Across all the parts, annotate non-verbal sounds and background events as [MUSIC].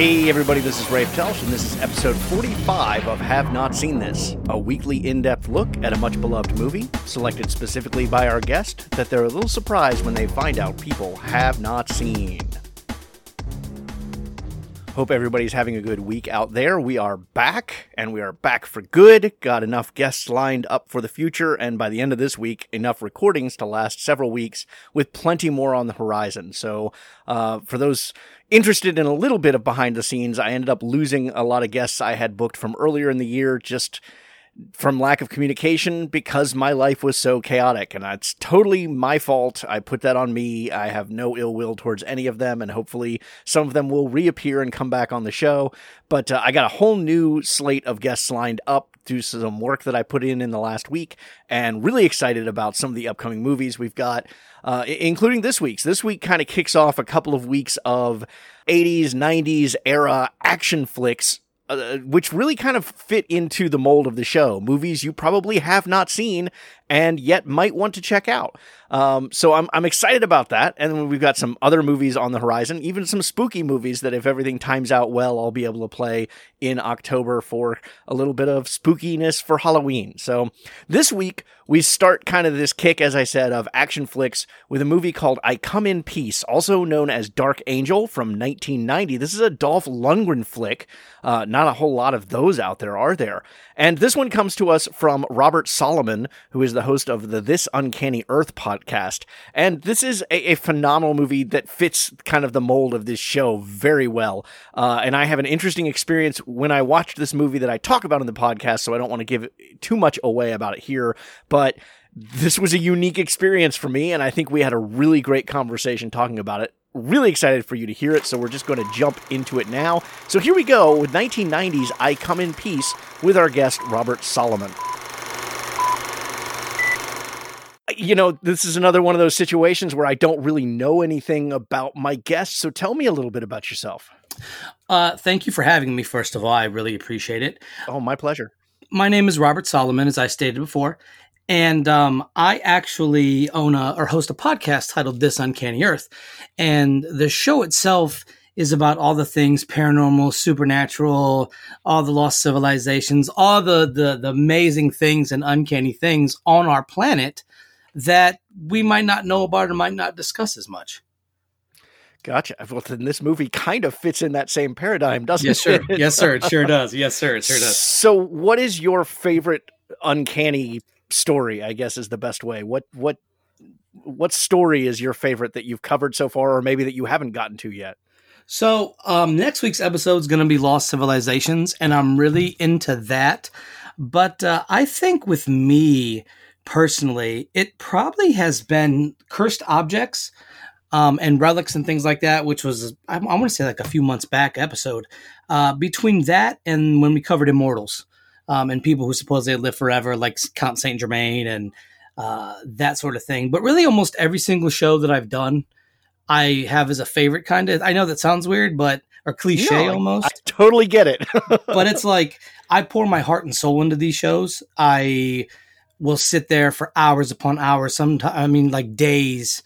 Hey, everybody, this is Rafe Telsch, and this is episode 45 of Have Not Seen This, a weekly in depth look at a much beloved movie, selected specifically by our guest, that they're a little surprised when they find out people have not seen. Hope everybody's having a good week out there. We are back, and we are back for good. Got enough guests lined up for the future, and by the end of this week, enough recordings to last several weeks, with plenty more on the horizon. So, uh, for those interested in a little bit of behind the scenes, I ended up losing a lot of guests I had booked from earlier in the year just from lack of communication because my life was so chaotic and it's totally my fault. I put that on me. I have no ill will towards any of them and hopefully some of them will reappear and come back on the show. But uh, I got a whole new slate of guests lined up through some work that I put in in the last week and really excited about some of the upcoming movies we've got, uh, including this week's. This week kind of kicks off a couple of weeks of 80s, 90s era action flicks uh, which really kind of fit into the mold of the show. Movies you probably have not seen and yet might want to check out. Um, so I'm, I'm excited about that. And we've got some other movies on the horizon, even some spooky movies that if everything times out well, I'll be able to play in October for a little bit of spookiness for Halloween. So this week we start kind of this kick, as I said, of action flicks with a movie called I Come in Peace, also known as Dark Angel from 1990. This is a Dolph Lundgren flick. Uh, not a whole lot of those out there, are there? And this one comes to us from Robert Solomon, who is the host of the This Uncanny Earth podcast. And this is a, a phenomenal movie that fits kind of the mold of this show very well. Uh, and I have an interesting experience when I watched this movie that I talk about in the podcast, so I don't want to give too much away about it here. But this was a unique experience for me, and I think we had a really great conversation talking about it really excited for you to hear it, so we're just going to jump into it now. So here we go with 1990s I Come in Peace with our guest, Robert Solomon. You know, this is another one of those situations where I don't really know anything about my guests, so tell me a little bit about yourself. Uh, thank you for having me, first of all. I really appreciate it. Oh, my pleasure. My name is Robert Solomon, as I stated before, and um, I actually own a, or host a podcast titled This Uncanny Earth. And the show itself is about all the things paranormal, supernatural, all the lost civilizations, all the, the, the amazing things and uncanny things on our planet that we might not know about or might not discuss as much. Gotcha. Well, then this movie kind of fits in that same paradigm, doesn't yes, it? Sir. yes, sir. It sure [LAUGHS] does. Yes, sir. It sure does. So, what is your favorite uncanny story i guess is the best way what what what story is your favorite that you've covered so far or maybe that you haven't gotten to yet so um, next week's episode is going to be lost civilizations and i'm really into that but uh, i think with me personally it probably has been cursed objects um, and relics and things like that, which was I, I want to say like a few months back episode. Uh, between that and when we covered Immortals, um, and people who supposedly live forever, like Count Saint Germain and uh, that sort of thing. But really, almost every single show that I've done, I have as a favorite. Kind of, I know that sounds weird, but or cliche no, almost. I totally get it. [LAUGHS] but it's like I pour my heart and soul into these shows. I will sit there for hours upon hours. Sometimes, I mean, like days,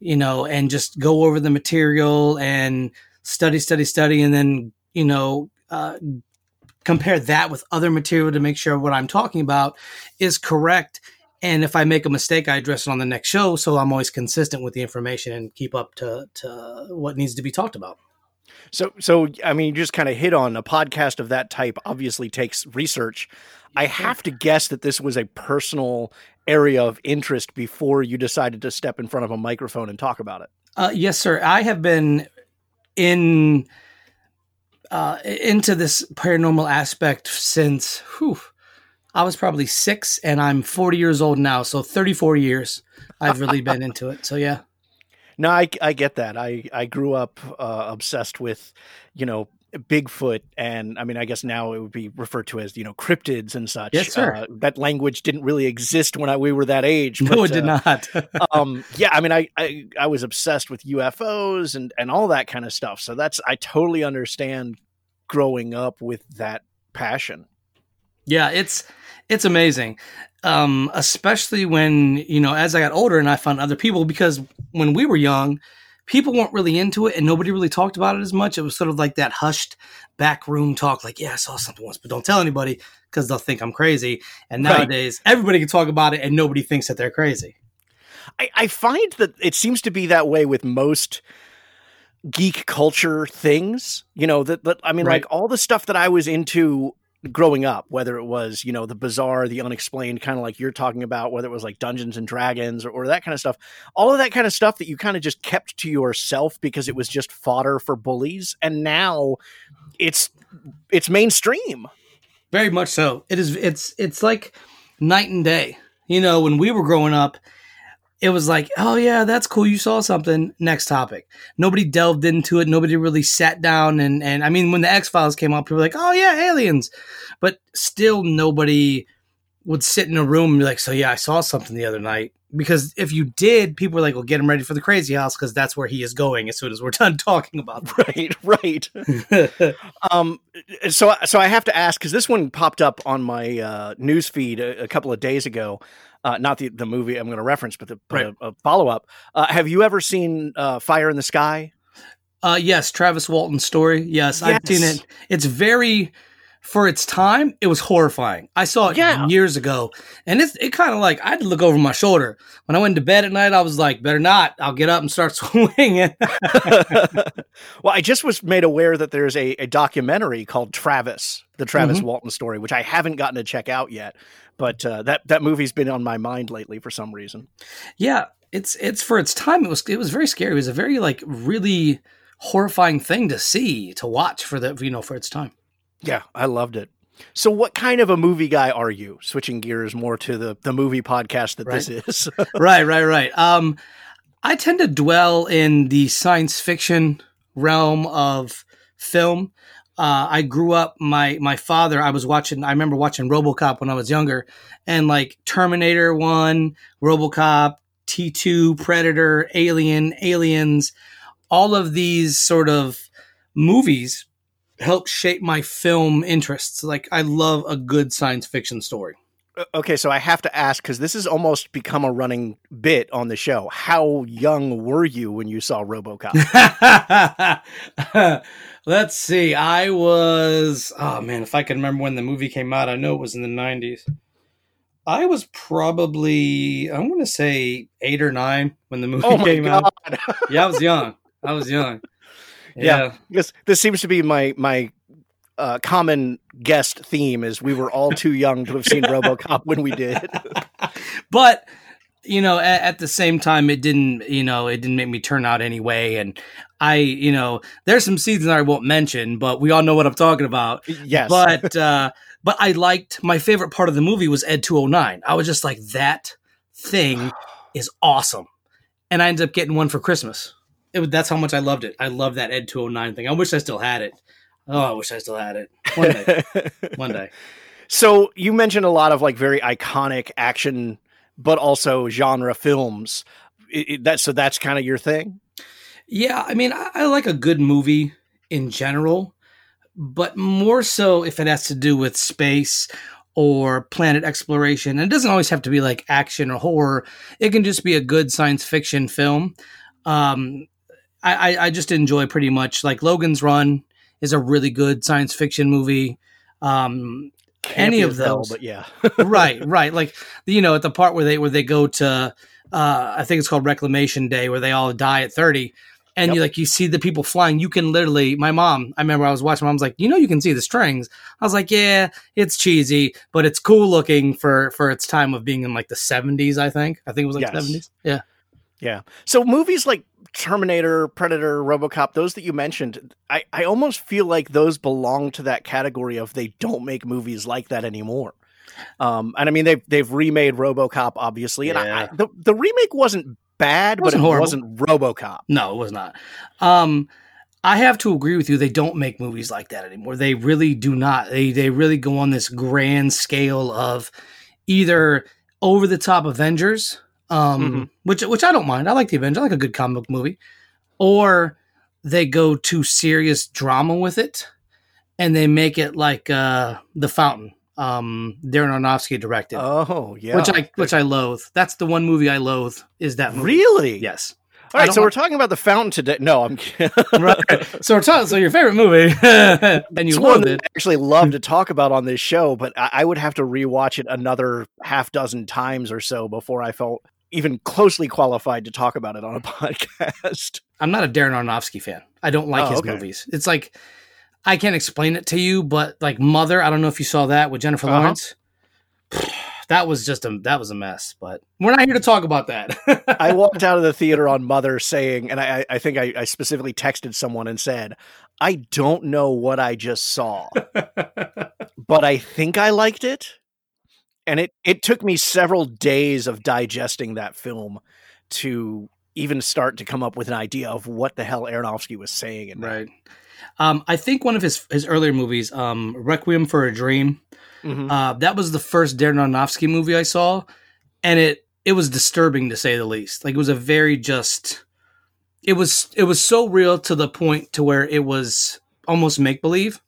you know, and just go over the material and study, study, study, and then you know, uh, compare that with other material to make sure what I'm talking about is correct. And if I make a mistake, I address it on the next show. So I'm always consistent with the information and keep up to, to what needs to be talked about. So, so I mean, you just kind of hit on a podcast of that type. Obviously, takes research. I have to guess that this was a personal area of interest before you decided to step in front of a microphone and talk about it. Uh, yes, sir. I have been in uh, into this paranormal aspect since whew, I was probably six, and I'm 40 years old now. So 34 years I've really been into it. So yeah. [LAUGHS] No, I, I get that. I, I grew up uh, obsessed with, you know, Bigfoot, and I mean, I guess now it would be referred to as you know cryptids and such. Yes, sir. Uh, that language didn't really exist when I, we were that age. But, no, it did uh, not. [LAUGHS] um, yeah, I mean, I, I I was obsessed with UFOs and and all that kind of stuff. So that's I totally understand growing up with that passion. Yeah, it's it's amazing. Um, especially when, you know, as I got older and I found other people because when we were young, people weren't really into it and nobody really talked about it as much. It was sort of like that hushed backroom talk, like, yeah, I saw something once, but don't tell anybody because they'll think I'm crazy. And Right. nowadays, everybody can talk about it and nobody thinks that they're crazy. I, I find that it seems to be that way with most geek culture things. You know, that, that I mean, Right. like all the stuff that I was into growing up, whether it was, you know, the bizarre, the unexplained, kind of like you're talking about, whether it was like Dungeons and Dragons or, or that kind of stuff, all of that kind of stuff that you kind of just kept to yourself because it was just fodder for bullies. And now it's it's mainstream. Very much so. It is. It's it's like night and day. You know, when we were growing up, it was like, oh yeah, that's cool. You saw something. Next topic. Nobody delved into it. Nobody really sat down and and I mean, when the X Files came out, people were like, oh yeah, aliens. But still, nobody would sit in a room and be like, so yeah, I saw something the other night. Because if you did, people were like, well, get him ready for the crazy house because that's where he is going as soon as we're done [LAUGHS] talking about Right, right. [LAUGHS] Um, so so I have to ask because this one popped up on my uh, news feed a, a couple of days ago. Uh, not the the movie I'm going to reference, but the Right. a, follow up. Uh, have you ever seen uh, Fire in the Sky? Uh, yes, Travis Walton's story. Yes, I've seen it. It's very, for its time, it was horrifying. I saw it Yeah. years ago, and it's it kind of like I had to look over my shoulder when I went to bed at night. I was like, better not. I'll get up and start [LAUGHS] swinging. [LAUGHS] well, I just was made aware that there's a, a documentary called Travis, the Travis Walton story, which I haven't gotten to check out yet. But uh, that that movie's been on my mind lately for some reason. yeah, it's it's for its time. It was it was very scary. It was a very like really horrifying thing to see to watch for the you know for its time. Yeah, I loved it. So, what kind of a movie guy are you? Switching gears more to the the movie podcast that this is. [LAUGHS] right, right, right. Um, I tend to dwell in the science fiction realm of film. Uh, I grew up. My my father. I was watching. I remember watching RoboCop when I was younger, and like Terminator One, RoboCop, T two, Predator, Alien, Aliens. All of these sort of movies helped shape my film interests. Like I love a good science fiction story. Uh, okay, so I have to ask because this has almost become a running bit on the show. How young were you when you saw RoboCop? [LAUGHS] Let's see. I was oh man, if I can remember when the movie came out, I know it was in the nineties. I was probably I want to say eight or nine when the movie oh came god! out. Yeah, I was young. I was young. Yeah. This this seems to be my my uh, common guest theme is we were all too young to have seen [LAUGHS] RoboCop when we did. [LAUGHS] but you know at, at the same time it didn't you know it didn't make me turn out anyway. And i you know there's some seasons i won't mention but we all know what i'm talking about. Yes, but uh but i liked my favorite part of the movie was ed 209 i was just like that thing [SIGHS] is awesome. And i ended up getting one for christmas it that's how much i loved it i love that ed 209 thing i wish i still had it oh i wish i still had it one day [LAUGHS] one day So you mentioned a lot of like very iconic action, but also genre films. It, it- that so that's kind of your thing. Yeah, I mean, I, I like a good movie in general, but more so if it has to do with space or planet exploration. And it doesn't always have to be like action or horror. It can just be a good science fiction film. Um, I, I, I just enjoy pretty much like Logan's Run is a really good science fiction movie. Um, Any of as hell, those. but yeah. [LAUGHS] right, [LAUGHS] right. Like you know, at the part where they where they go to, uh, I think it's called Reclamation Day, where they all die at thirty, and Yep. you like you see the people flying. You can literally. My mom, I remember I was watching. Mom's like, you know, you can see the strings. I was like, yeah, it's cheesy, but it's cool looking for for its time of being in like the seventies. I think. I think it was like Yes. seventies. Yeah. Yeah. So movies like Terminator, Predator, RoboCop, those that you mentioned, I, I almost feel like those belong to that category of they don't make movies like that anymore. Um, and I mean they've they've remade RoboCop obviously, and I, I, the the remake wasn't bad, Wasn't but it horrible. wasn't RoboCop. No, it was not. Um, I have to agree with you. They don't make movies like that anymore. They really do not. They they really go on this grand scale of either over the top Avengers, um, Mhm. which which I don't mind. I like the Avengers. I like a good comic book movie, or they go too serious drama with it, and they make it like uh, the Fountain. Um, Darren Aronofsky directed, Oh yeah, which I which I loathe. That's the one movie I loathe. Is that movie? really Yes. All right, so we're talking about the fountain today. No, I'm [LAUGHS] kidding. right. So we're talking. So your favorite movie, [LAUGHS] and you it's loved one it. I actually love to talk about on this show, but I, I would have to rewatch it another half dozen times or so before I felt even closely qualified to talk about it on a [LAUGHS] podcast. I'm not a Darren Aronofsky fan. I don't like Oh, his okay. movies. It's like I can't explain it to you, but like Mother, I don't know if you saw that with Jennifer Uh-huh. Lawrence. [SIGHS] That was just a that was a mess. But we're not here to talk about that. [LAUGHS] I walked out of the theater on Mother saying, and I, I think I, I specifically texted someone and said, I don't know what I just saw, [LAUGHS] but I think I liked it. And it, it took me several days of digesting that film to even start to come up with an idea of what the hell Aronofsky was saying. In right. Um, I think one of his his earlier movies, um, Requiem for a Dream, Mhm. uh, that was the first Darren Aronofsky movie I saw, and it it was disturbing to say the least. Like it was a very just, it was it was so real to the point to where it was almost make believe,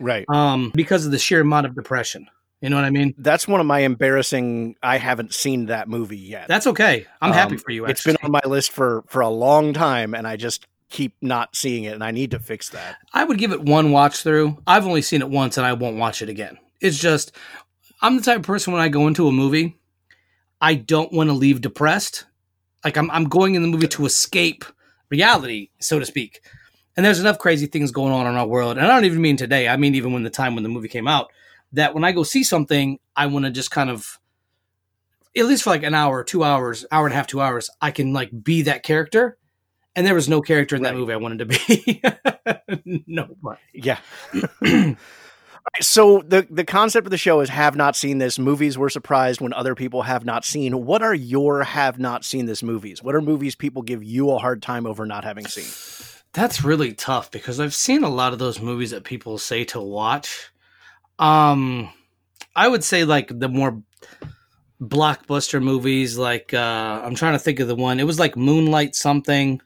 Right. um, because of the sheer amount of depression. You know what I mean? That's one of my embarrassing. I haven't seen that movie yet. That's okay. I'm happy Um, for you. It's been on my list for for a long time, and I just keep not seeing it, and I need to fix that. I would give it one watch through. I've only seen it once, and I won't watch it again. It's just I'm the type of person when I go into a movie, I don't want to leave depressed. Like I'm I'm going in the movie to escape reality, so to speak. And there's enough crazy things going on in our world, and I don't even mean today. I mean even when the time when the movie came out, that when I go see something, I want to just kind of at least for like an hour, two hours, hour and a half, two hours, I can like be that character. And there was no character in that Right. movie I wanted to be. [LAUGHS] no. Yeah. [CLEARS THROAT] So the the concept of the show is have not seen this movies were surprised when other people have not seen what are your have not seen this movies what are movies people give you a hard time over not having seen That's really tough because I've seen a lot of those movies that people say to watch. Um, I would say like the more blockbuster movies, like uh, I'm trying to think of the one. It was like Moonlight something.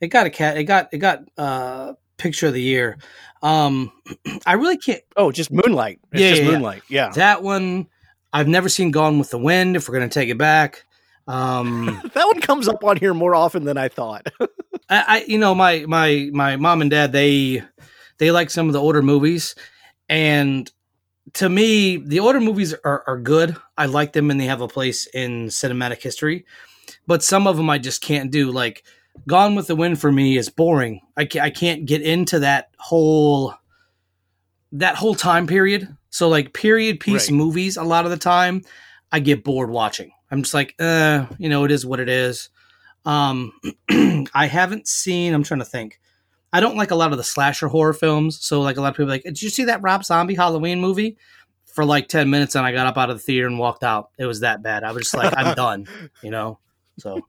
It got a cat. It got it got uh, picture of the year. Um, [CLEARS THROAT] I really can't. oh just moonlight it's Yeah, just yeah, yeah. moonlight yeah That one I've never seen Gone with the Wind. If we're gonna take it back, um, [LAUGHS] that one comes up on here more often than i thought [LAUGHS] I, I you know my my my mom and dad they they like some of the older movies and to me the older movies are, are good i like them and they have a place in cinematic history but some of them i just can't do like gone with the wind for me is boring i can't, I can't get into that whole that whole time period so like period piece Right. movies a lot of the time i get bored watching i'm just like uh you know it is what it is um, [CLEARS THROAT] I haven't seen. I'm trying to think. I don't like a lot of the slasher horror films. So like a lot of people are like, did you see that Rob Zombie Halloween movie? For like ten minutes, and I got up out of the theater and walked out. It was that bad. I was just like, I'm [LAUGHS] done. You know. So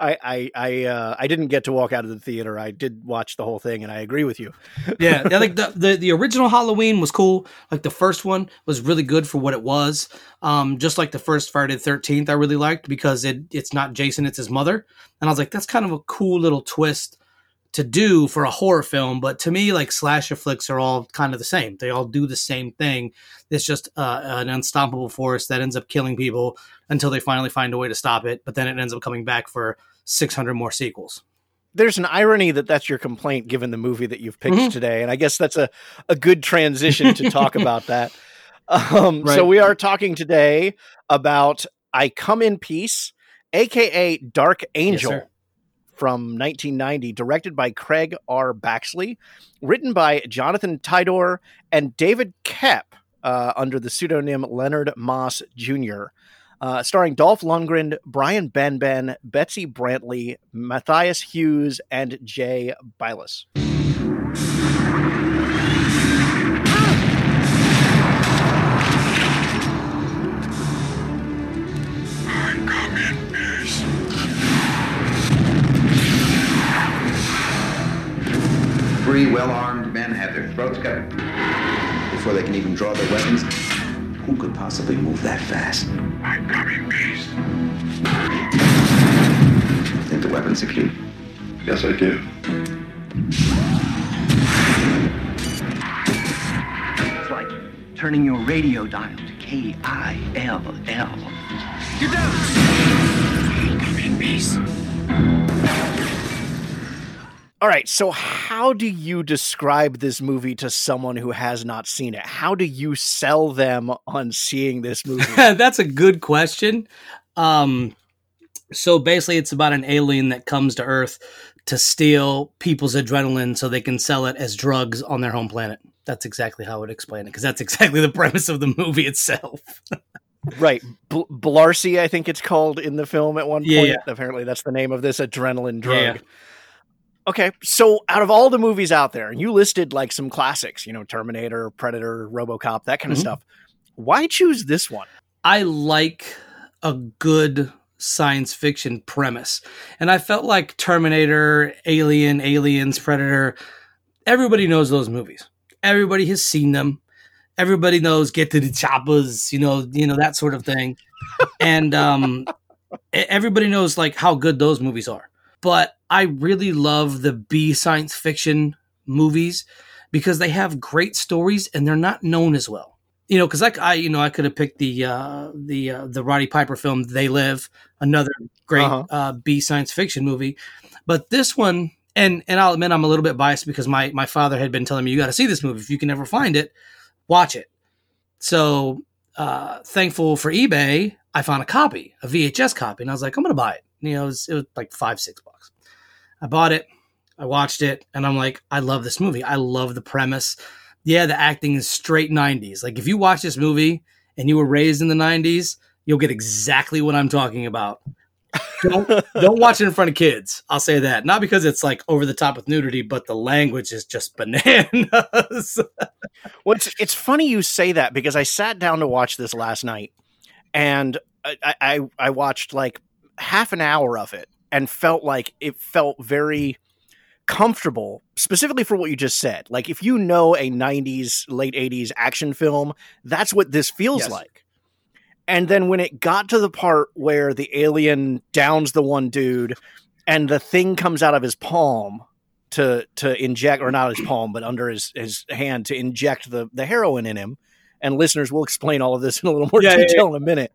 i i i uh i didn't get to walk out of the theater i did watch the whole thing and i agree with you [LAUGHS] yeah, yeah, like [LAUGHS] the, the the original Halloween was cool. Like the first one was really good for what it was. Um, just like the first Friday the Thirteenth, I really liked because it it's not Jason, it's his mother, and I was like, that's kind of a cool little twist to do for a horror film. But to me, like slasher flicks are all kind of the same. They all do the same thing. It's just uh, an unstoppable force that ends up killing people until they finally find a way to stop it. But then it ends up coming back for six hundred more sequels. there's an irony that that's your complaint given the movie that you've picked Mhm. today and i guess that's a, a good transition to talk [LAUGHS] about that um, so we are talking today about i come in peace aka dark angel sir. From 1990 directed by craig r baxley written by jonathan tydor and david Koepp uh, under the pseudonym leonard maas jr uh, starring Dolph Lundgren, Brian Benben, Betsy Brantley, Matthias Hues, and Jay Bilas. Three well-armed men have their throats cut. Before they can even draw their weapons, who could possibly move that fast? I come in peace. Think the weapon's secure? Yes, I do. It's like turning your radio dial to K-I-L-L. I come in peace. All right, so how do you describe this movie to someone who has not seen it? How do you sell them on seeing this [LAUGHS] movie? That's a good question. Um, so basically, it's about an alien that comes to Earth to steal people's adrenaline so they can sell it as drugs on their home planet. That's exactly how I would explain it because that's exactly the [LAUGHS] premise of the movie itself. [LAUGHS] right, B- Blarcy, I think it's called in the film at one point. Yeah, yeah. Apparently, that's the name of this adrenaline drug. Yeah. Okay, so out of all the movies out there, and you listed like some classics, you know, Terminator, Predator, RoboCop, that kind of Mhm. stuff. Why choose this one? I like a good science fiction premise. And I felt like Terminator, Alien, Aliens, Predator, everybody knows those movies. Everybody has seen them. Everybody knows get to the choppers, you know, you know that sort of thing. and um everybody knows like how good those movies are. But I really love the B science fiction movies because they have great stories and they're not known as well you know, because I, I, you know, I could have picked the uh, the uh, the Roddy Piper film "They Live," another great Uh-huh. uh B science fiction movie, but this one, and and I'll admit I'm a little bit biased because my my father had been telling me you got to see this movie if you can ever find it, watch it. So uh, thankful for eBay, I found a copy, a VHS copy, and I was like, I'm gonna buy it. You know, it was, it was like five six bucks. I bought it, I watched it, and I'm like, I love this movie. I love the premise yeah, the acting is straight 90s. Like if you watch this movie and you were raised in the 90s, you'll get exactly what I'm talking about. Don't [LAUGHS] don't watch it in front of kids. I'll say that. Not because it's like over the top with nudity, but the language is just [LAUGHS] bananas. Well, it's, it's funny you say that because I sat down to watch this last night, and I, I I watched like half an hour of it and felt like it felt very comfortable, specifically for what you just said. Like if you know a '90s, late '80s action film, that's what this feels Yes. like. And then when it got to the part where the alien downs the one dude, and the thing comes out of his palm to to inject or not his palm but under his his hand to inject the the heroin in him and listeners will explain all of this in a little more Yeah, yeah, detail in a minute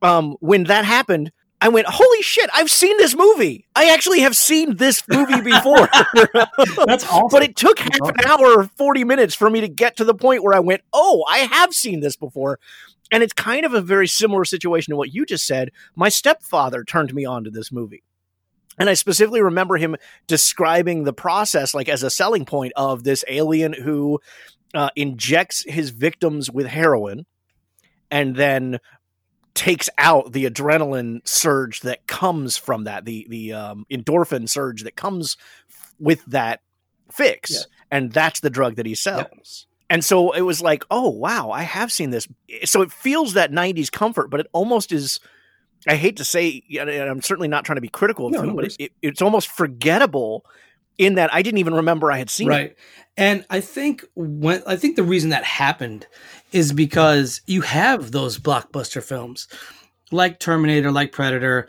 um when that happened i went holy shit i've seen this movie. I actually have seen this movie before. [LAUGHS] That's awesome. but it took half an hour 40 minutes for me to get to the point where i went oh i have seen this before. And it's kind of a very similar situation to what you just said. My stepfather turned me on to this movie. And I specifically remember him describing the process like as a selling point of this alien who uh, injects his victims with heroin and then takes out the adrenaline surge that comes from that, the the um, endorphin surge that comes with that fix, Yes. and that's the drug that he sells. And so it was like, oh wow, I have seen this. So it feels that '90s comfort, but it almost is. I hate to say, and I'm certainly not trying to be critical of No, no but it, it, it's almost forgettable in that I didn't even remember I had seen it. right and i think when i think the reason that happened is because you have those blockbuster films like terminator like predator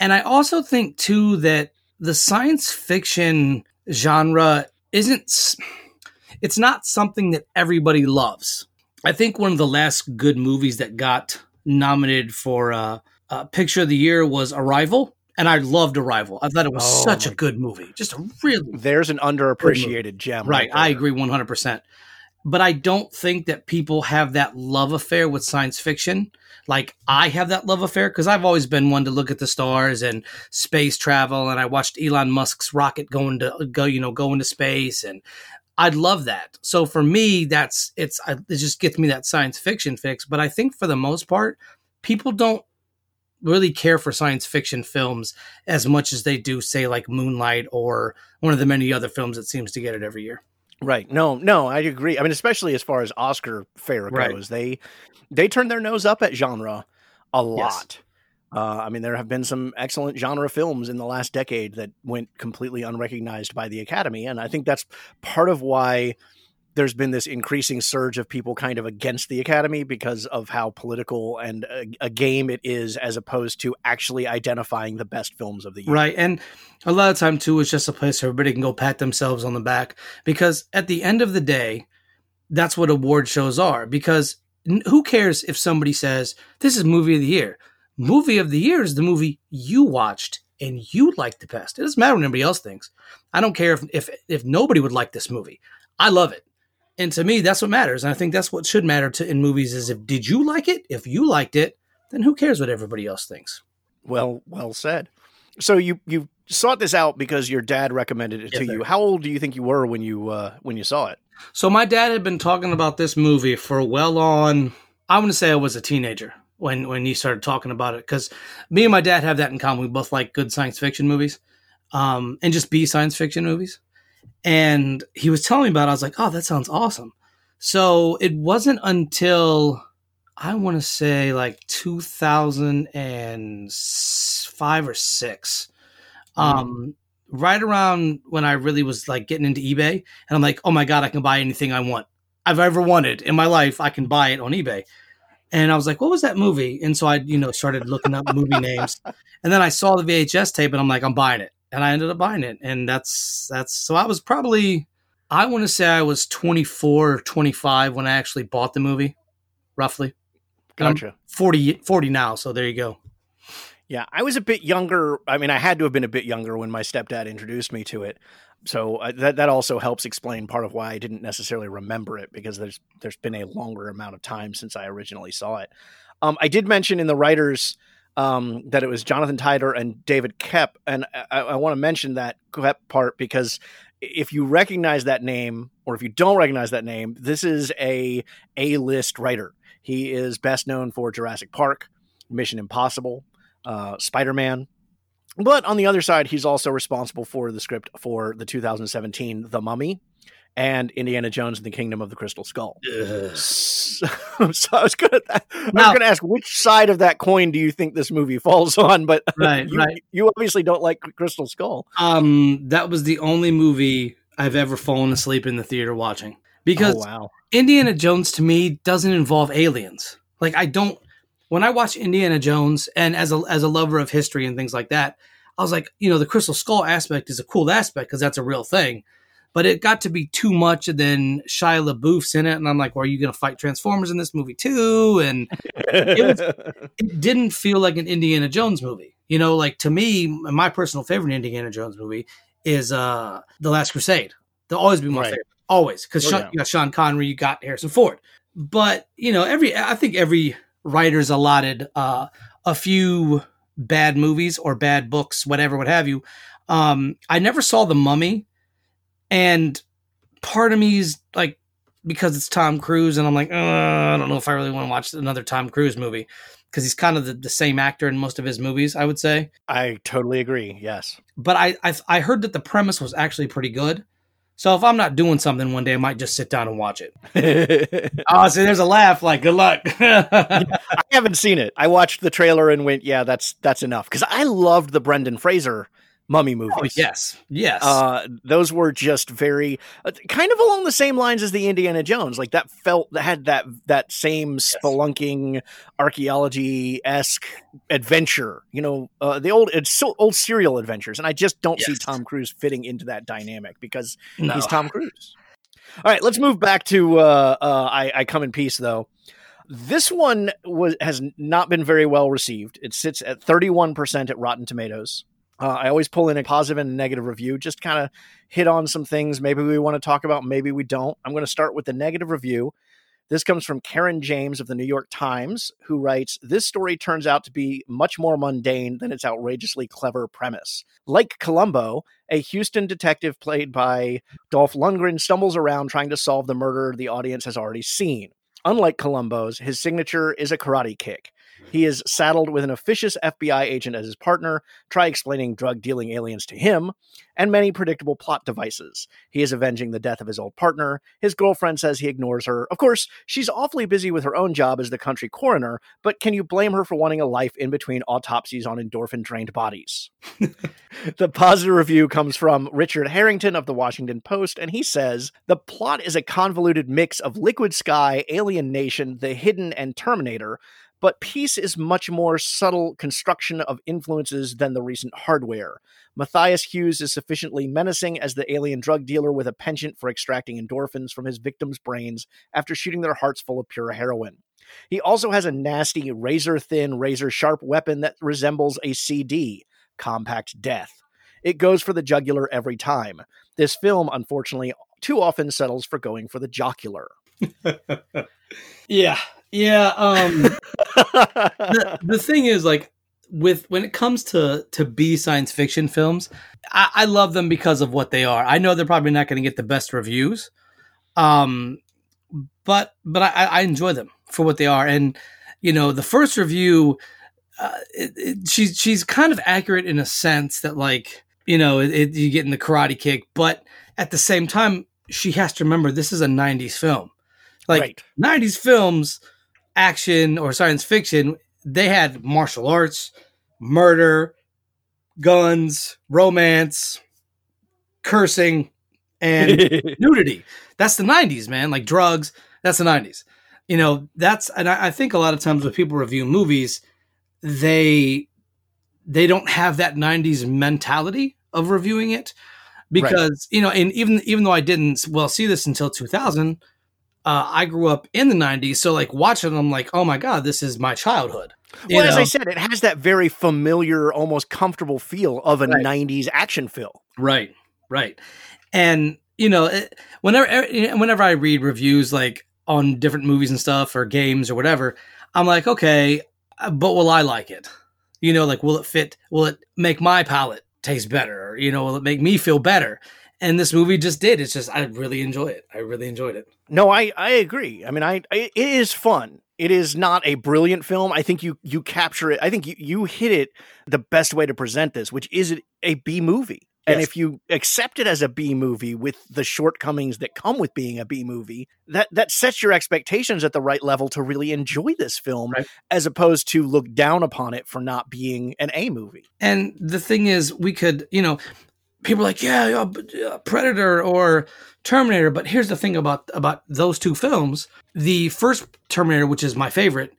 and i also think too that the science fiction genre isn't, it's not something that everybody loves i think one of the last good movies that got nominated for uh, uh picture of the year was arrival and i loved arrival i thought it was Oh such a good movie just a really There's an underappreciated gem. Right, there. I agree 100%. But I don't think that people have that love affair with science fiction. Like I have that love affair because I've always been one to look at the stars and space travel, and I watched Elon Musk's rocket going to go, you know, go into space, and I'd love that. So for me, that's it's it just gets me that science fiction fix. But I think for the most part, people don't really care for science fiction films as much as they do, say, like Moonlight or one of the many other films that seems to get it every year. Right. No, no, I agree. I mean, especially as far as Oscar fare Right. goes, they they turn their nose up at genre a lot. Uh, I mean, there have been some excellent genre films in the last decade that went completely unrecognized by the Academy, and I think that's part of why there's been this increasing surge of people kind of against the Academy because of how political and a, a game it is, as opposed to actually identifying the best films of the year. Right. And a lot of time too, it's just a place where everybody can go pat themselves on the back because at the end of the day, that's what award shows are. Because who cares if somebody says this is movie of the year? Movie of the year is the movie you watched and you like the best. It doesn't matter what anybody else thinks. I don't care if if if nobody would like this movie. I love it. And to me, that's what matters. And I think that's what should matter to in movies is if did you like it? If you liked it, then who cares what everybody else thinks? Well, well said. So you you sought this out because your dad recommended it Yes, to sir. you. How old do you think you were when you uh, when you saw it? So my dad had been talking about this movie for well on. I want to say I was a teenager when when he started talking about it because me and my dad have that in common. We both like good science fiction movies, um, and just B science fiction movies. And he was telling me about. it. I was like, oh, that sounds awesome. So it wasn't until I want to say like 2005 or six, um, right around when I really was like getting into eBay, and I'm like, oh my god, I can buy anything I want I've ever wanted in my life. I can buy it on eBay. And I was like, what was that movie? And so I, you know, started looking up movie names. [LAUGHS] And then I saw the VHS tape and I'm like, I'm buying it. And I ended up buying it. And that's, that's, so I was probably, I want to say I was 24 or 25 when I actually bought the movie, roughly. Gotcha. 40, 40 now. So there you go. Yeah, I was a bit younger. I mean, I had to have been a bit younger when my stepdad introduced me to it. So uh, that that also helps explain part of why I didn't necessarily remember it because there's there's been a longer amount of time since I originally saw it. Um, I did mention in the writers um, that it was Jonathan Tydor and David Koepp, and I, I want to mention that Koepp part because if you recognize that name or if you don't recognize that name, this is a A list writer. He is best known for Jurassic Park, Mission Impossible, uh, Spider Man. But on the other side, he's also responsible for the script for the 2017 The Mummy and Indiana Jones and the Kingdom of the Crystal Skull. So, [LAUGHS] so I was gonna, I was gonna ask which side of that coin do you think this movie falls [LAUGHS] on? But [LAUGHS] Right, you, right. you obviously don't like Crystal Skull. Um, that was the only movie I've ever fallen asleep in the theater watching because oh wow, Indiana Jones to me doesn't involve aliens. Like I don't when I watch Indiana Jones and as a as a lover of history and things like that, I was like, you know, the crystal skull aspect is a cool aspect because that's a real thing. But it got to be too much, and then Shia LaBeouf's in it, and I'm like, well, are you going to fight Transformers in this movie too? And [LAUGHS] it didn't feel like an Indiana Jones movie. You know, like to me, my personal favorite Indiana Jones movie is uh The Last Crusade. They'll always be my Right. favorite. Always. Because Oh, yeah. you got Sean Connery, you got Harrison Ford. But, you know, every I think every writer's allotted uh a few bad movies or bad books, whatever, what have you. Um, I never saw The Mummy, and part of me is like because it's Tom Cruise, and I'm like, uh, I don't know if I really want to watch another Tom Cruise movie because he's kind of the, the same actor in most of his movies, I would say. I totally agree. Yes, But I, I I heard that the premise was actually pretty good. So if I'm not doing something one day, I might just sit down and watch it. [LAUGHS] Oh, see, there's a laugh. Like, good luck. [LAUGHS] I haven't seen it. I watched the trailer and went, "Yeah, that's that's enough." Because I loved the Brendan Fraser Mummy movies. oh, yes, yes. Uh, those were just very uh, kind of along the same lines as the Indiana Jones. Like that felt that had that that same spelunking archaeology esque adventure. You know, uh, the old it's so old serial adventures, and I just don't see Tom Cruise fitting into that dynamic because No. he's Tom Cruise. All right, let's move back to uh, uh, I, I Come in Peace, though. This one was has not been very well received. It sits at 31% at Rotten Tomatoes. Uh, I always pull in a positive and a negative review, just kind of hit on some things maybe we want to talk about, maybe we don't. I'm going to start with the negative review. This comes from Caryn James of the New York Times, who writes This story turns out to be much more mundane than its outrageously clever premise. Like Columbo, a Houston detective played by Dolph Lundgren stumbles around trying to solve the murder the audience has already seen. Unlike Columbo's, his signature is a karate kick. He is saddled with an officious FBI agent as his partner. Try explaining drug dealing aliens to him, and many predictable plot devices. He is avenging the death of his old partner. His girlfriend says he ignores her. Of course, she's awfully busy with her own job as the country coroner, but can you blame her for wanting a life in between autopsies on endorphin drained bodies? [LAUGHS] the positive review comes from Richard Harrington of the Washington Post, and he says the plot is a convoluted mix of Liquid Sky, Alien Nation, The Hidden, and Terminator. But Peace is much more subtle construction of influences than the recent hardware. Matthias Hues is sufficiently menacing as the alien drug dealer with a penchant for extracting endorphins from his victims' brains after shooting their hearts full of pure heroin. He also has a nasty, razor thin, razor sharp weapon that resembles a CD. compact death. It goes for the jugular every time. This film, unfortunately, too often settles for going for the jocular. [LAUGHS] Yeah, yeah. Um, [LAUGHS] the, the thing is, like, with when it comes to to B science fiction films, I, I love them because of what they are. I know they're probably not going to get the best reviews, um, but but I, I enjoy them for what they are. And you know, the first review, uh, it, it, she's she's kind of accurate in a sense that like you know it, you get in the karate kick, but at the same time, she has to remember this is a '90s film. Like Right. 90s films, action or science fiction, they had martial arts, murder, guns, romance, cursing, and [LAUGHS] nudity. That's the 90s, man. Like drugs, that's the 90s. You know, that's and I, I think a lot of times when people review movies, they they don't have that 90s mentality of reviewing it because you know and even even though i didn't well see this until 2000 uh, i grew up in the 90s so like watching them like oh my god this is my childhood You well, as? I said, it has that very familiar, almost comfortable feel of a Right. 90s action film. Right, right. And you know, it- whenever whenever I read reviews like on different movies and stuff or games or whatever, I'm like, okay, uh, but will I like it? You know, like will it fit? Will it make my palate taste better? Or, you know, will it make me feel better? And this movie just did. It's just I really enjoy it. I really enjoyed it. No, I, I agree. I mean, I, I it is fun. It is not a brilliant film. I think you you capture it. I think you, you hit it the best way to present this, which is it a B movie. And Yes. if you accept it as a B movie with the shortcomings that come with being a B movie, that that sets your expectations at the right level to really enjoy this film, Right. as opposed to look down upon it for not being an A movie. And the thing is, we could, you know, people are like, yeah, uh, Predator or Terminator. But here's the thing about about those two films: the first Terminator, which is my favorite,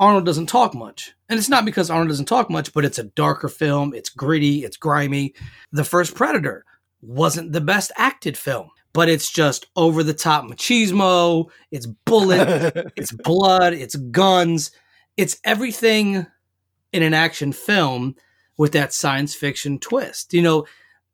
Arnold doesn't talk much, and it's not because Arnold doesn't talk much, but it's a darker film. It's gritty. It's grimy. The first Predator wasn't the best acted film. But it's just over the top machismo. It's bullet [LAUGHS] it's blood, it's guns, it's everything in an action film with that science fiction twist. You know,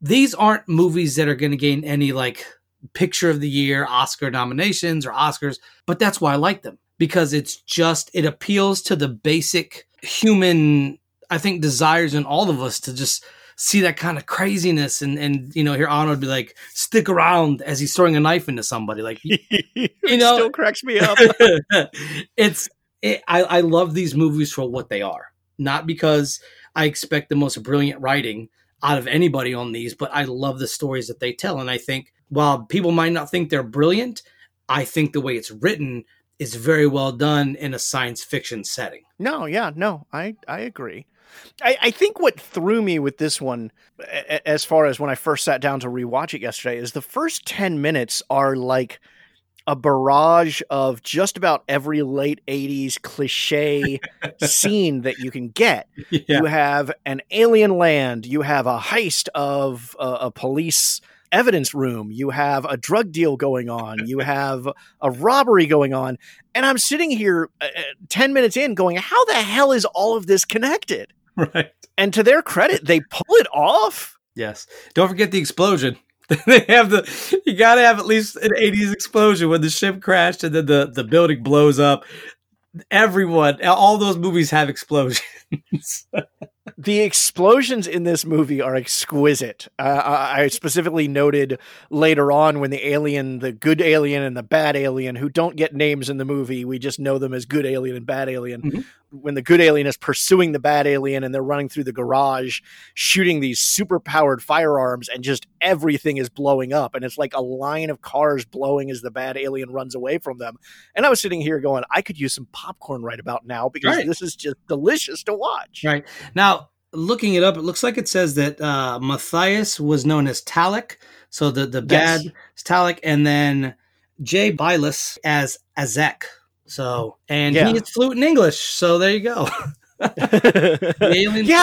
these aren't movies that are going to gain any like picture of the year, Oscar nominations or Oscars, but that's why I like them because it's just it appeals to the basic human I think desires in all of us to just see that kind of craziness and and you know hear Arnold be like stick around as he's throwing a knife into somebody like [LAUGHS] you know- still cracks me up. [LAUGHS] it's it, I, I love these movies for what they are not because i expect the most brilliant writing out of anybody on these but i love the stories that they tell and i think while people might not think they're brilliant i think the way it's written is very well done in a science fiction setting No, yeah, no, I I agree. I, I think what threw me with this one, as far as when I first sat down to rewatch it yesterday, is the first ten minutes are like a barrage of just about every late '80s cliche [LAUGHS] scene that you can get. yeah You have an alien land. You have a heist of a, a police evidence room. You have a drug deal going on. You [LAUGHS] have a robbery going on. And I'm sitting here uh, uh, 10 minutes in going, how the hell is all of this connected? [LAUGHS] right And to their credit, they pull it off. yes don't forget the explosion [LAUGHS] they have the you gotta have at least an 80s explosion when the ship crashed and then the the building blows up everyone all those movies have explosions [LAUGHS] The explosions in this movie are exquisite. Uh, I I specifically noted later on when the alien, the good alien and the bad alien, who don't get names in the movie, we just know them as good alien and bad alien. Mhm. When the good alien is pursuing the bad alien and they're running through the garage, shooting these super powered firearms, and just everything is blowing up. And it's like a line of cars blowing as the bad alien runs away from them. And I was sitting here going, I could use some popcorn right about now because Right. this is just delicious to watch. right now looking it up it looks like it says that uh matthias was known as talik so the the bad Yes. is Talek, and then jay Bilas as azek so and Yeah. he is fluent in english so there you go [LAUGHS] yeah,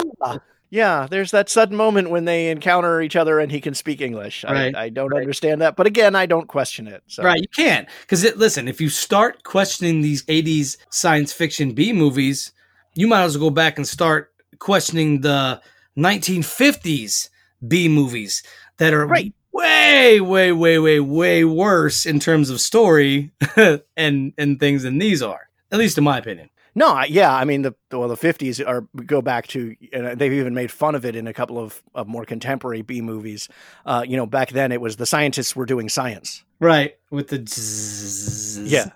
yeah. There's that sudden moment when they encounter each other and he can speak English. Right, I, I don't right. understand that, but again, I don't question it. So. Right, you can't. Because listen, if you start questioning these 80s science fiction B movies, you might as well go back and start questioning the 1950s B movies that are Right. Way, way, way, way, way worse in terms of story [LAUGHS] and and things than these are. At least in my opinion. No, yeah, I mean the well the fifties are go back to and they've even made fun of it in a couple of, of more contemporary B movies. Uh, you know, back then it was the scientists were doing science. Right. With the zzz. Yeah.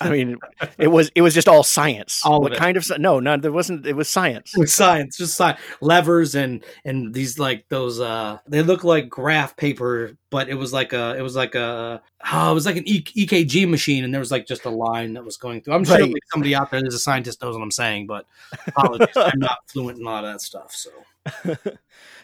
I mean, it was it was just all science. All of what it. kind of no, no, there wasn't. It was science. with science, just science. levers and and these like those uh they look like graph paper, but it was like a it was like a oh, it was like an e- EKG machine, and there was like just a line that was going through. I'm sure Right. somebody out there that's a scientist knows what I'm saying, but apologies, I'm not fluent in a lot of that stuff. So [LAUGHS]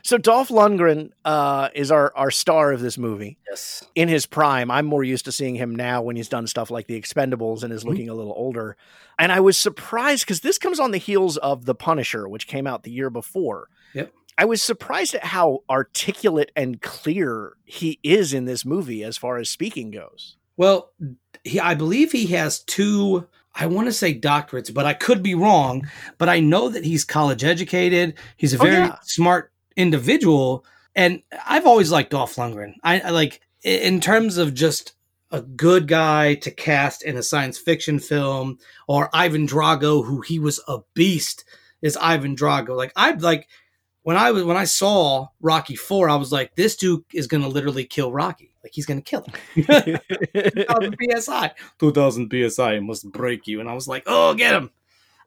So Dolph Lundgren uh, is our our star of this movie. yes, in his prime. I'm more used to seeing him now when he's done stuff like The Expendables and is Mm-hmm. looking a little older. And I was surprised because this comes on the heels of The Punisher, which came out the year before. Yep. I was surprised at how articulate and clear he is in this movie as far as speaking goes. well, he I believe he has two. I want to say doctorates, but I could be wrong. But I know that he's college educated. He's a Oh, very yeah. smart individual, and I've always liked Dolph Lundgren. I, I like in terms of just a good guy to cast in a science fiction film, or Ivan Drago, who he was a beast, is Ivan Drago. Like I like when I was when I saw Rocky Four, I was like, this dude is gonna literally kill Rocky. Like he's gonna kill him. [LAUGHS] [LAUGHS] 2000 psi 2000 psi must break you and i was like oh get him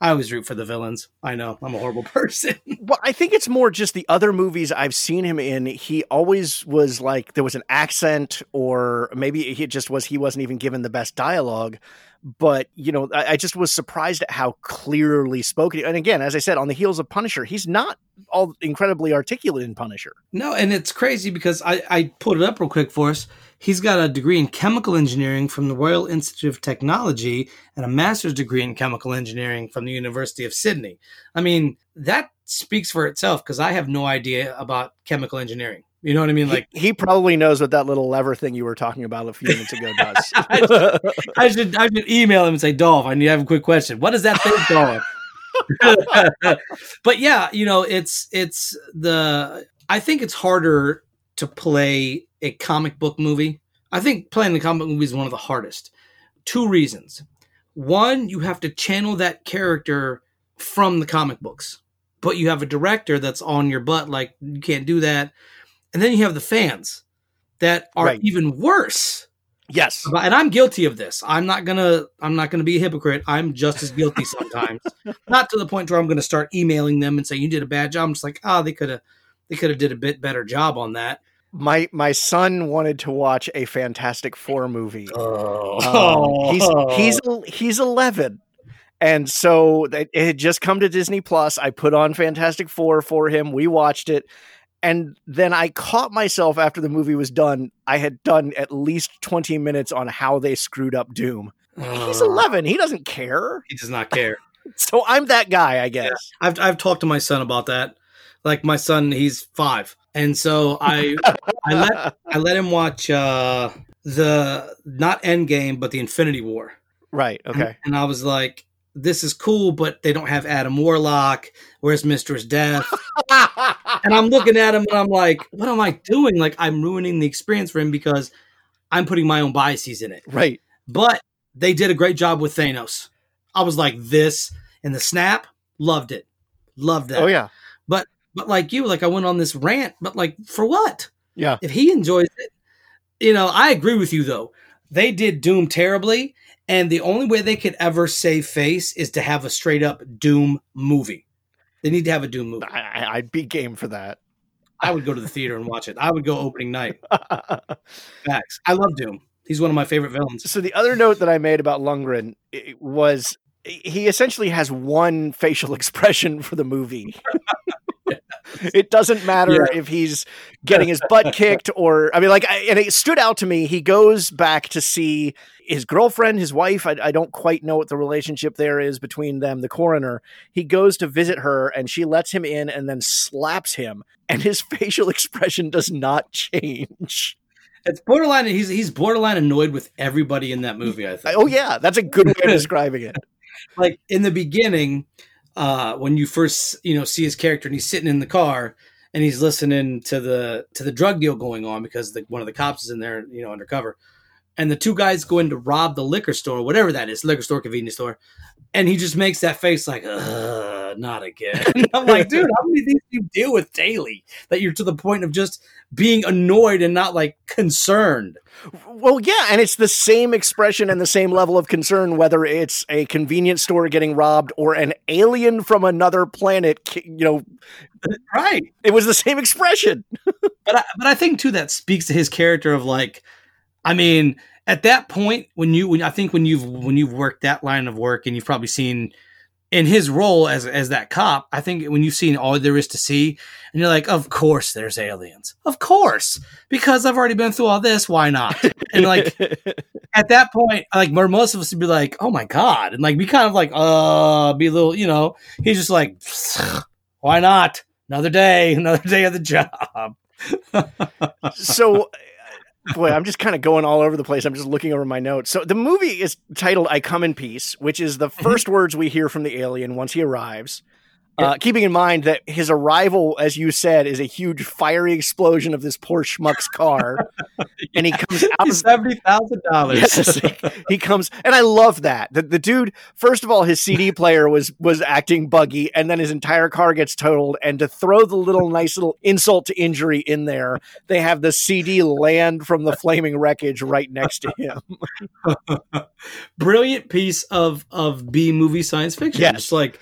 i always root for the villains i know i'm a horrible [LAUGHS] person Well, I think it's more just the other movies I've seen him in. He always was like there was an accent, or maybe he just was he wasn't even given the best dialogue. But you know, I, I just was surprised at how clearly spoken. And again, as I said, on the heels of Punisher, he's not all incredibly articulate in Punisher. no and it's crazy because i i put it up real quick for us he's got a degree in chemical engineering from the royal institute of technology and a master's degree in chemical engineering from the university of sydney i mean that speaks for itself because i have no idea about chemical engineering you know what i mean like he, he probably knows what that little lever thing you were talking about a few minutes ago does. [LAUGHS] I should I should email him and say, Dolph, I need to have a quick question. What is that thing called? [LAUGHS] but yeah, you know, it's it's the I think it's harder to play a comic book movie. I think playing the comic movie is one of the hardest. Two reasons. One, you have to channel that character from the comic books. But you have a director that's on your butt, like you can't do that. And then you have the fans that are Right. even worse yes, and I'm guilty of this. I'm not gonna. I'm not gonna be a hypocrite. I'm just as guilty sometimes. [LAUGHS] not to the point where I'm gonna start emailing them and say you did a bad job. I'm just like, oh, they could have. They could have did a bit better job on that. My my son wanted to watch a Fantastic Four movie. Oh, Um, he's he's [LAUGHS] he's 11 and so it it had just come to disney plus. I put on fantastic four for him. We watched it. And then i caught myself after the movie was done. I had done at least 20 minutes on how they screwed up doom. He's Uh, 11 he doesn't care. He does not care. [LAUGHS] so i'm that guy i guess. I've I've talked to my son about that. Like my son, he's five, and so I I let I let him watch uh the not Endgame but the Infinity War. right And- okay And, I was like, this is cool, but they don't have Adam Warlock. Where's Mistress Death? [LAUGHS] and I'm looking at him and I'm like, what am I doing? Like, I'm ruining the experience for him because I'm putting my own biases in it. right But they did a great job with Thanos. I was like, this and the snap, loved it. Loved that. oh yeah But like you, like I went on this rant, but like for what? yeah if he enjoys it, you know, I agree with you though. They did Doom terribly, and the only way they could ever save face is to have a straight up Doom movie. They need to have a Doom movie. I, i'd be game for that I would go to the theater and watch it. I would go opening night. [LAUGHS] Facts. I love Doom. He's one of my favorite villains. So the other note that I made about Lundgren was he essentially has one facial [LAUGHS] expression for the movie. [LAUGHS] it doesn't matter if he's getting his butt kicked [LAUGHS] or I mean, like, I, and it stood out to me. He goes back to see his girlfriend, his wife. I, I don't quite know what the relationship there is between them. The coroner. He goes to visit her, and she lets him in, and then slaps him, and his [LAUGHS] facial expression does not change. It's borderline. He's he's borderline annoyed with everybody in that movie. I think. Oh yeah, that's a good way of describing it. like in the beginning, uh, when you first you know see his character and he's sitting in the car, and he's listening to the to the drug deal going on because the, one of the cops is in there, you know, undercover. And the two guys go in to rob the liquor store, whatever that is, liquor store, convenience store, and he just makes that face like, not again. [LAUGHS] I'm like, dude, how many things do you deal with daily that you're to the point of just being annoyed and not like concerned? Well, yeah, and it's the same expression and the same level of concern whether it's a convenience store getting robbed or an alien from another planet. You know, [LAUGHS] Right. it was the same expression. [LAUGHS] but I, but I think too that speaks to his character of like, I mean, at that point when you when I think when you've when you've worked that line of work and you've probably seen in his role as as that cop, I think when you've seen all there is to see, and you're like, of course there's aliens, of course, because I've already been through all this, why not? And like [LAUGHS] at that point, like where most of us would be like, oh my god, and like be kind of like, uh, be a little, you know, he's just like, why not? Another day, [LAUGHS] another day of the job. so boy i'm just kind of going all over the place. I'm just looking over my notes. So the movie is titled i come in peace which is the mm-hmm. first words we hear from the alien once he arrives uh, keeping in mind that his arrival, as you said, is a huge fiery explosion of this poor schmuck's car, [LAUGHS] and he comes out of seventy thousand dollars. Yes, he, he comes, and I love that. The, the dude, first of all, his CD player was was acting buggy, and then his entire car gets totaled. And to throw the little nice little insult to injury in there, they have the CD land from the flaming wreckage right next to him. [LAUGHS] Brilliant piece of of B movie science fiction. Yes. Just like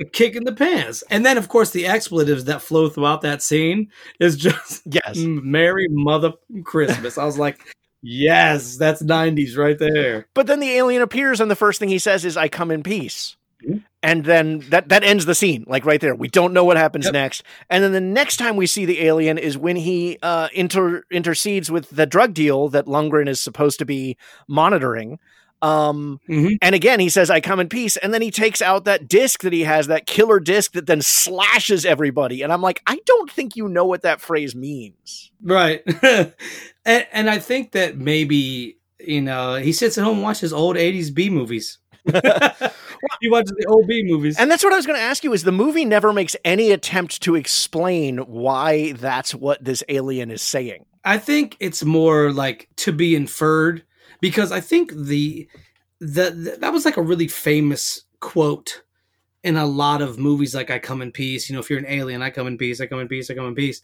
a kick in the pants. And then of course the expletives that flow throughout that scene is just [LAUGHS] Yes, Merry Mother Christmas. I was like, yes, that's 90s right there. but then the alien appears, and the first thing he says is, "I come in peace." Mhm. And then that that ends the scene, like right there. We don't know what happens Yep. next. And then the next time we see the alien is when he uh, inter- intercedes with the drug deal that Lundgren is supposed to be monitoring. Um, Mhm. And again, he says, "I come in peace," and then he takes out that disc that he has, that killer disc that then slashes everybody. And I'm like, I don't think you know what that phrase means. Right. [LAUGHS] and, and I think that maybe, you know, he sits at home and watches old 80s B movies. [LAUGHS] he watches the old B movies. And that's what I was going to ask you: is the movie never makes any attempt to explain why that's what this alien is saying? I think it's more like to be inferred because I think the, the the that was like a really famous quote in a lot of movies like I come in peace, you know, if you're an alien, I come in peace, I come in peace, I come in peace.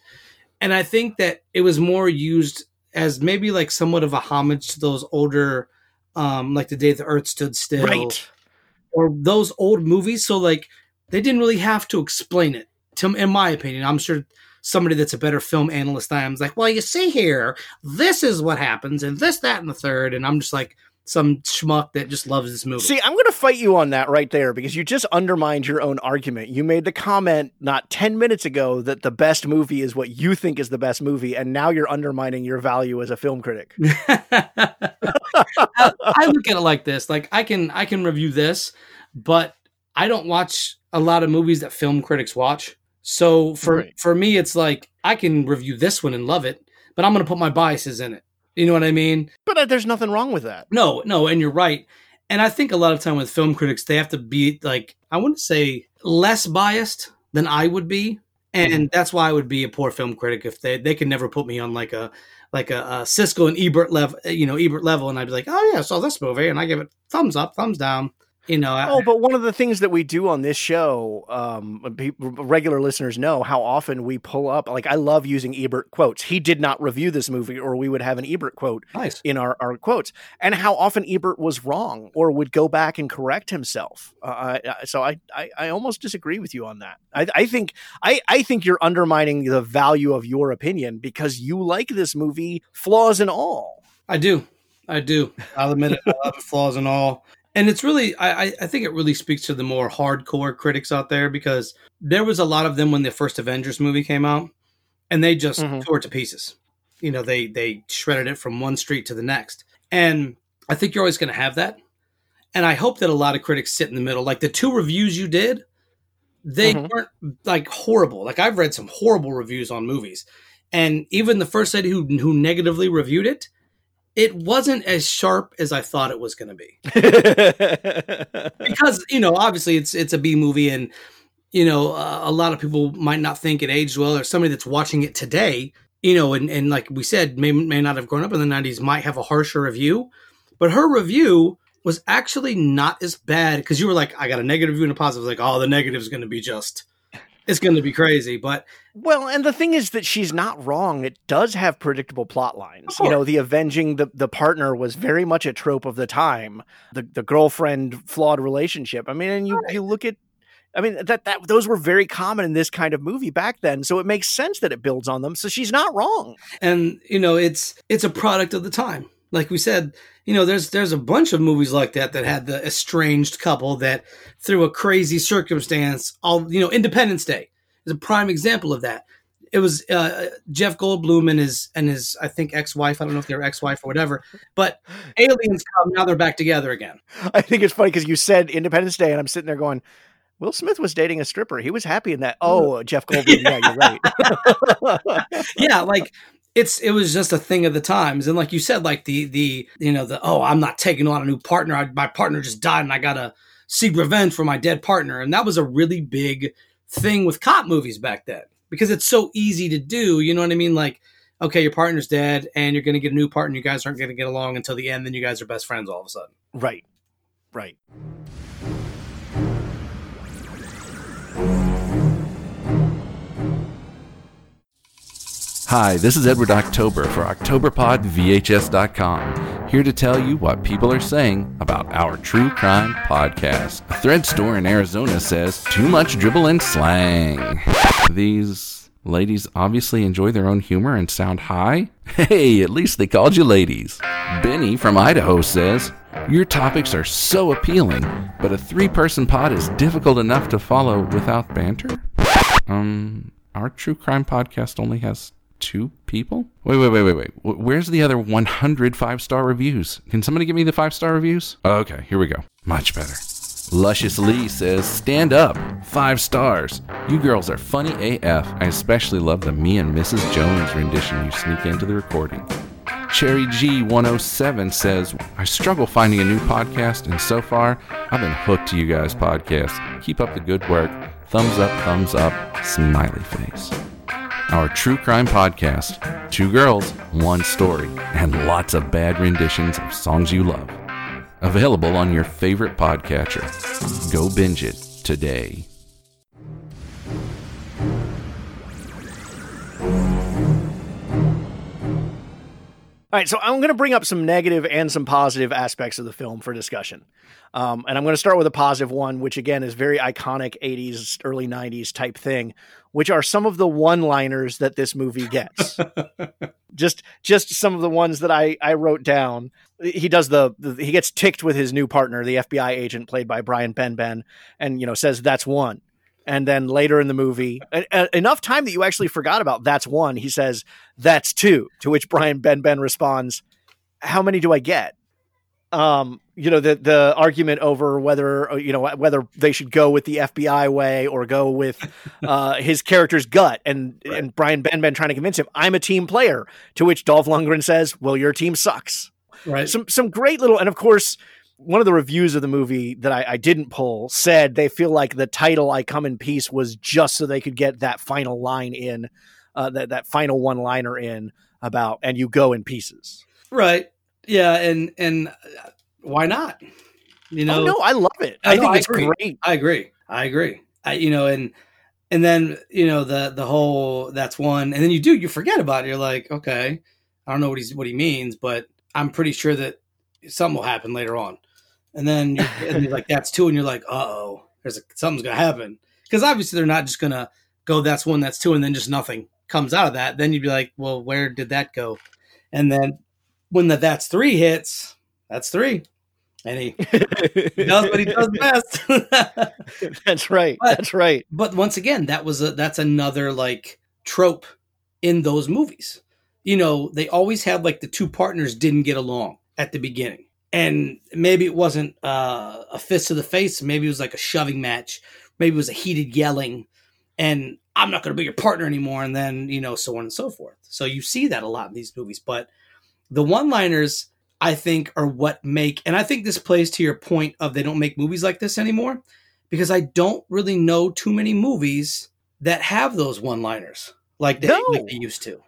And I think that it was more used as maybe like somewhat of a homage to those older um like the day the earth stood still Right. or those old movies. So like they didn't really have to explain it. To in my opinion, I'm sure somebody that's a better film analyst than I am is like, well, you see here, this is what happens, and this, that, and the third, and I'm just like some schmuck that just loves this movie. See, I'm going to fight you on that right there because you just undermined your own argument. You made the comment not 10 minutes ago that the best movie is what you think is the best movie, and now you're undermining your value as a film critic. [LAUGHS] I, I look at it like this: like I can I can review this, but I don't watch a lot of movies that film critics watch. So for Right. for me, it's like I can review this one and love it, but I'm going to put my biases in it. You know what I mean? But uh, there's nothing wrong with that. No, no, and you're right. And I think a lot of time with film critics, they have to be like I wouldn't say less biased than I would be, and that's why I would be a poor film critic if they they could never put me on like a like a, a Siskel and Ebert level, you know, Ebert level, and I'd be like, oh yeah, I saw this movie, and I give it thumbs up, thumbs down. You know, I- Oh, but one of the things that we do on this show, um, pe- regular listeners know how often we pull up. Like, I love using Ebert quotes. He did not review this movie, or we would have an Ebert quote nice. in our, our quotes, and how often Ebert was wrong or would go back and correct himself. Uh, I- I- so I, I, I almost disagree with you on that. I, I think I, I think you're undermining the value of your opinion because you like this movie, flaws and all. I do. I do. [LAUGHS] I'll admit it. I love it, flaws and all. And it's really, I, I- think it really speaks to the more hardcore critics out there because there was a lot of them when the first Avengers movie came out, and they just Mhm. tore it to pieces. You know, they they shredded it from one street to the next. And I think you're always going to have that. And I hope that a lot of critics sit in the middle. Like the two reviews you did, they Mhm. weren't like horrible. Like I've read some horrible reviews on movies, and even the first lady who who negatively reviewed it, it wasn't as sharp as I thought it was going to be. [LAUGHS] Because you know, obviously, it's it's a B movie, and you know, uh, a lot of people might not think it aged well, or somebody that's watching it today, you know, and, and like we said, may, may not have grown up in the 90s, might have a harsher review. But her review was actually not as bad because you were like, I got a negative review and a positive. Like, oh, the negative is going to be just, it's going to be crazy. But Well, and the thing is that she's not wrong. It does have predictable plot lines. You know, the avenging the, the partner was very much a trope of the time. The the girlfriend flawed relationship. I mean, and you you look at I mean that that those were very common in this kind of movie back then, so it makes sense that it builds on them. So she's not wrong. and you know it's it's a product of the time like we said you know there's there's a bunch of movies like that that had the estranged couple that through a crazy circumstance all you know independence day is a prime example of that it was uh, jeff goldblum and his and his i think ex-wife i don't know if they're ex-wife or whatever but aliens come now they're back together again I think it's funny because you said Independence Day, and I'm sitting there going, Will Smith was dating a stripper. He was happy in that. Oh, Jeff Goldblum. yeah, you're right. [LAUGHS] yeah like it's it was just a thing of the times. And like you said like the the you know the oh i'm not taking on a new partner. I, my partner just died and i gotta seek revenge for my dead partner. And that was a really big thing with cop movies back then because it's so easy to do. You know what i mean? Like okay your partner's dead and you're gonna get a new partner. You guys aren't gonna get along until the end. Then you guys are best friends all of a sudden. Right. Right. Hi, this is Edward October for OctoberPodVHS.com, here to tell you what people are saying about our true crime podcast. A thread store in Arizona says, too much dribble and slang. These ladies obviously enjoy their own humor and sound high. [LAUGHS] Hey, at least they called you ladies. Benny from Idaho says, your topics are so appealing, but a three person pod is difficult enough to follow without banter? Um, our true crime podcast only has two people? Wait, wait, wait, wait, wait. Where's the other 100 five star reviews? Can somebody give me the five star reviews? Okay, here we go. Much better. Luscious Lee says, Stand up. Five stars. You girls are funny AF. I especially love the me and Mrs. Jones rendition you sneak into the recording. Cherry G107 says, I struggle finding a new podcast, and so far, I've been hooked to you guys' podcast. Keep up the good work. Thumbs up, thumbs up, smiley face. Our true crime podcast Two girls, one story, and lots of bad renditions of songs you love. Available on your favorite podcatcher. Go binge it today. All right, so I'm going to bring up some negative and some positive aspects of the film for discussion. Um, and I'm going to start with a positive one, which again is very iconic 80s, early 90s type thing, which are some of the one-liners that this movie gets. [LAUGHS] just just some of the ones that I I wrote down. He does the, the he gets ticked with his new partner, the FBI agent played by Brian Benben, and you know says that's one. And then later in the movie, a- a- enough time that you actually forgot about that's one. He says that's two. To which Brian Benben responds, "How many do I get?" Um, you know the the argument over whether uh, you know whether they should go with the FBI way or go with [LAUGHS] uh, his character's gut, and and Brian Benben trying to convince him I'm a team player. To which Dolph Lundgren says, "Well, your team sucks." right Some some great little, and of course, one of the reviews of the movie that I, I didn't pull said they feel like the title "I Come in Peace" was just so they could get that final line in, uh, that that final one liner in about "and you go in pieces." right yeah and and uh, why not you know oh no, I love it. I I think I it's agree. great. I agree. I agree. I, you know, and and then you know the the whole that's one, and then you do you forget about it. You're like, okay, I don't know what he's what he means, but I'm pretty sure that something will happen later on. And then you're, and you're like, that's two, and you're like, uh oh, there's a, something's gonna happen because obviously they're not just gonna go that's one, that's two, and then just nothing comes out of that. Then you'd be like, well, where did that go? And then when the that's three hits, that's three, and he does what he [LAUGHS] does best. [LAUGHS] That's right. But- That's right. but once again, that was a that's another like trope in those movies. You know, they always have like the two partners didn't get along at the beginning. And maybe it wasn't uh, a fist to the face, maybe it was like a shoving match, maybe it was a heated yelling, and I'm not going to be your partner anymore, and then you know, so on and so forth. So you see that a lot in these movies, but the one-liners I think are what make, and I think this plays to your point of they don't make movies like this anymore because I don't really know too many movies that have those one-liners like they, No. like they used to.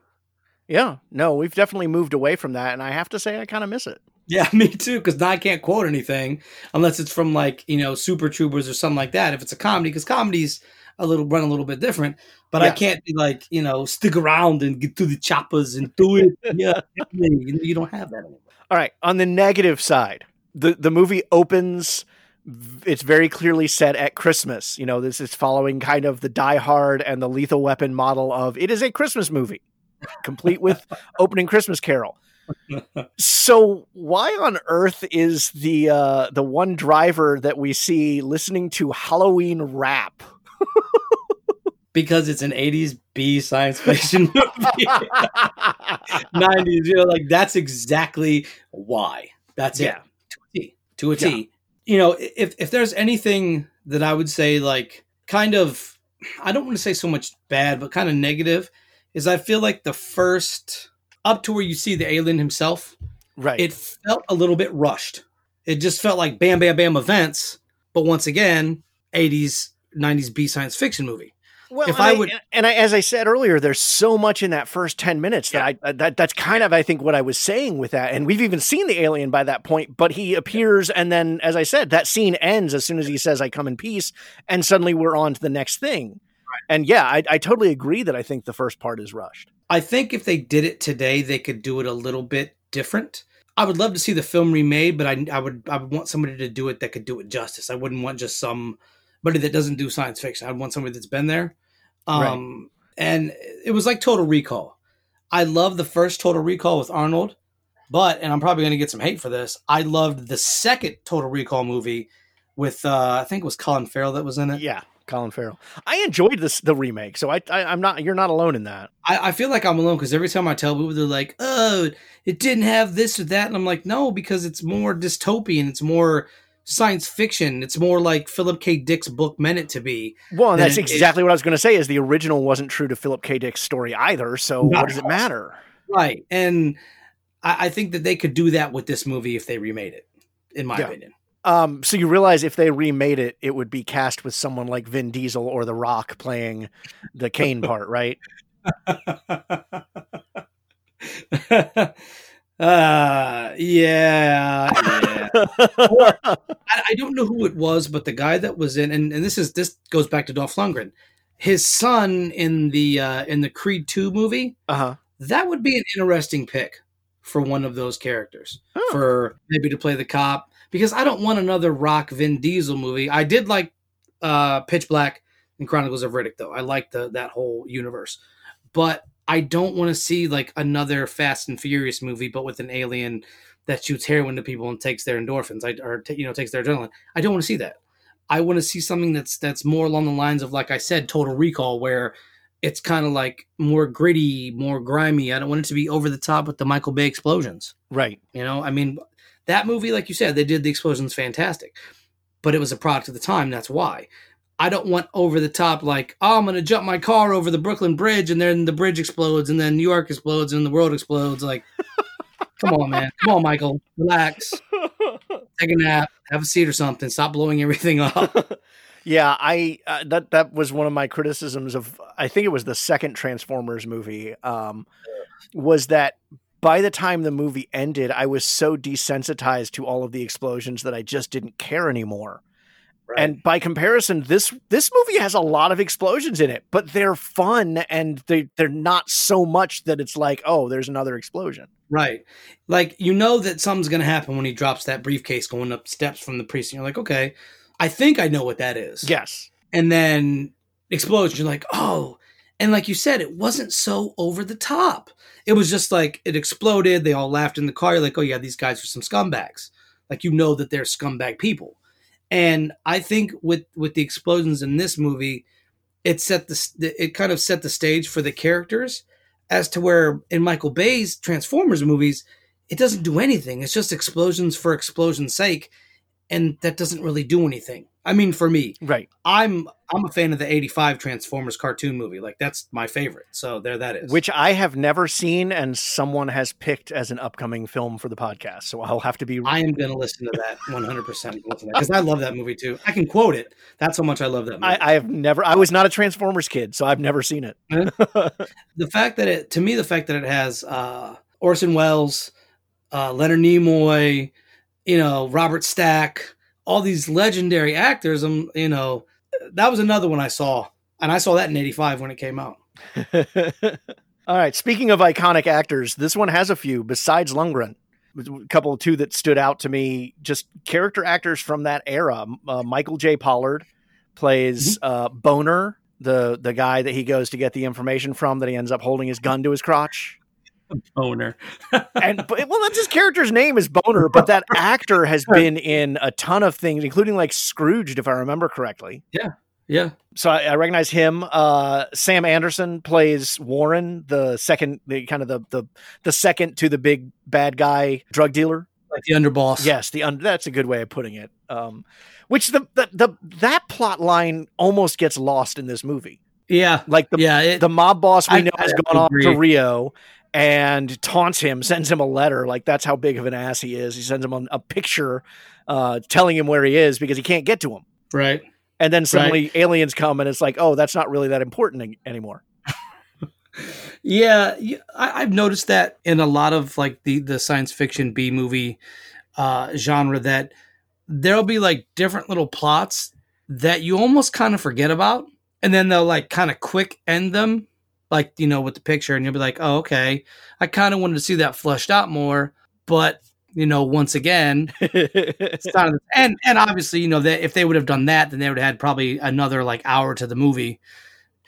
Yeah, no, we've definitely moved away from that, and I have to say I kind of miss it. Yeah, [LAUGHS] me too. Because now I can't quote anything unless it's from like you know Super Troopers or something like that. If it's a comedy, because comedies a little run a little bit different. But I can't be like you know stick around and get to the choppers and do it. [LAUGHS] yeah, you you don't have that anymore. All right, on the negative side, the the movie opens. It's very clearly set at Christmas. You know, this is following kind of the Die Hard and the Lethal Weapon model of it is a Christmas movie, complete with [LAUGHS] opening Christmas Carol. So why on earth is the uh, the one driver that we see listening to Halloween rap? Because it's an '80s B science fiction [LAUGHS] movie, [LAUGHS] '90s. You know, like that's exactly why. That's Yeah. it. To a T. To a T. You know, if if there's anything that I would say, like, kind of, I don't want to say so much bad, but kind of negative, is I feel like the first up to where you see the alien himself, Right. it felt a little bit rushed. It just felt like bam, bam, bam events. But once again, 80s, 90s B science fiction movie. Well, If I I would- and I, as I said earlier, there's so much in that first ten minutes that I uh, that that's kind of I think what I was saying with that, and we've even seen the alien by that point. But he appears, and then as I said, that scene ends as soon as he says, "I come in peace," and suddenly we're on to the next thing. And yeah, I, I totally agree that I think the first part is rushed. I think if they did it today, they could do it a little bit different. I would love to see the film remade, but I, I would I would want somebody to do it that could do it justice. I wouldn't want just somebody that doesn't do science fiction. I'd want somebody that's been there. Um, and it was like Total Recall. I love the first Total Recall with Arnold, but and I'm probably going to get some hate for this. I loved the second Total Recall movie with uh, I think it was Colin Farrell that was in it. Yeah, Colin Farrell. I enjoyed this the remake, so I, I I'm not you're not alone in that. I, I feel like I'm alone because every time I tell people, they're like, "Oh, it didn't have this or that," and I'm like, "No, because it's more dystopian. It's more science fiction. It's more like Philip K. Dick's book meant it to be." Well, and that's it- exactly what I was going to say. Is the original wasn't true to Philip K. Dick's story either, so what does it matter? Right, and I, I think that they could do that with this movie if they remade it. In my Yeah. opinion, Um, so you realize if they remade it, it would be cast with someone like Vin Diesel or The Rock playing the Caine part, right? [LAUGHS] uh, yeah, yeah. I, I don't know who it was, but the guy that was in, and, and this is this goes back to Dolph Lundgren. His son in the uh, in the Creed Two movie, Uh huh. that would be an interesting pick for one of those characters Oh. for maybe to play the cop because I don't want another Rock Vin Diesel movie. I did like uh, Pitch Black and Chronicles of Riddick though. I like the that whole universe, but I don't want to see like another Fast and Furious movie, but with an alien that shoots heroin to people and takes their endorphins, I, or you know takes their adrenaline. I don't want to see that. I want to see something that's that's more along the lines of like I said, Total Recall, where it's kind of like more gritty, more grimy. I don't want it to be over the top with the Michael Bay explosions. Right. You know, I mean, that movie, like you said, they did the explosions fantastic, but it was a product of the time. That's why. I don't want over the top, like, oh, I'm going to jump my car over the Brooklyn Bridge and then the bridge explodes and then New York explodes and the world explodes. Like, [LAUGHS] come on, man. Come on, Michael. Relax. [LAUGHS] Take a nap. Have a seat or something. Stop blowing everything up. [LAUGHS] Yeah, I uh, that that was one of my criticisms of I think it was the second Transformers movie um was that by the time the movie ended I was so desensitized to all of the explosions that I just didn't care anymore. And by comparison this this movie has a lot of explosions in it, but they're fun and they they're not so much that it's like, oh, there's another explosion. Right. Like you know that something's gonna happen when he drops that briefcase going up steps from the precinct. You're like, okay, I think I know what that is. Yes. And then explosion, you're like, oh. And like you said, it wasn't so over the top. It was just like it exploded, they all laughed in the car. You're like, oh yeah, these guys are some scumbags. Like you know that they're scumbag people. And I think with with the explosions in this movie, it set the it kind of set the stage for the characters as to where in Michael Bay's Transformers movies, it doesn't do anything. It's just explosions for explosion's sake, and that doesn't really do anything. I mean, for me, Right. I'm I'm a fan of the '85 Transformers cartoon movie. Like that's my favorite. So there, that is. Which I have never seen, and someone has picked as an upcoming film for the podcast. So I'll have to be. I am going to listen to that 100 percent because I love that movie too. I can quote it. That's how much I love that movie. I, I have never. I was not a Transformers kid, so I've never seen it. [LAUGHS] the fact that it, to me, the fact that it has uh, Orson Welles, uh, Leonard Nimoy, you know, Robert Stack, all these legendary actors. Um, you know, that was another one I saw, and I saw that in '85 when it came out. [LAUGHS] All right. Speaking of iconic actors, this one has a few besides Lundgren. A couple of two that stood out to me, just character actors from that era. Uh, Michael J. Pollard plays uh, Boner, the the guy that he goes to get the information from. That he ends up holding his gun to his crotch. Owner. and [LAUGHS] but, well, that's his character's name is Boner, but that [LAUGHS] actor has been in a ton of things, including like Scrooged, if I remember correctly. Yeah. Yeah. So I, I recognize him. Uh, Sam Anderson plays Warren, the second, the kind of the the the second to the big bad guy drug dealer. Like the underboss. Yes, the un- that's a good way of putting it. Um, which the, the the that plot line almost gets lost in this movie. Yeah. Like the yeah. It, the mob boss we I- know I has have gone off to. Rio and taunts him, sends him a letter. Like that's how big of an ass he is. He sends him a, a picture uh, telling him where he is because he can't get to him. right. And then suddenly aliens come and it's like, oh, that's not really that important an- anymore. [LAUGHS] Yeah, yeah, I, I've noticed that in a lot of like the the science fiction B movie uh, genre that there'll be like different little plots that you almost kind of forget about, and then they'll like kind of quick end them, like you know with the picture, and you'll be like, oh okay, I kind of wanted to see that flushed out more, but you know once again [LAUGHS] it's not and and obviously you know that if they would have done that then they would have had probably another like hour to the movie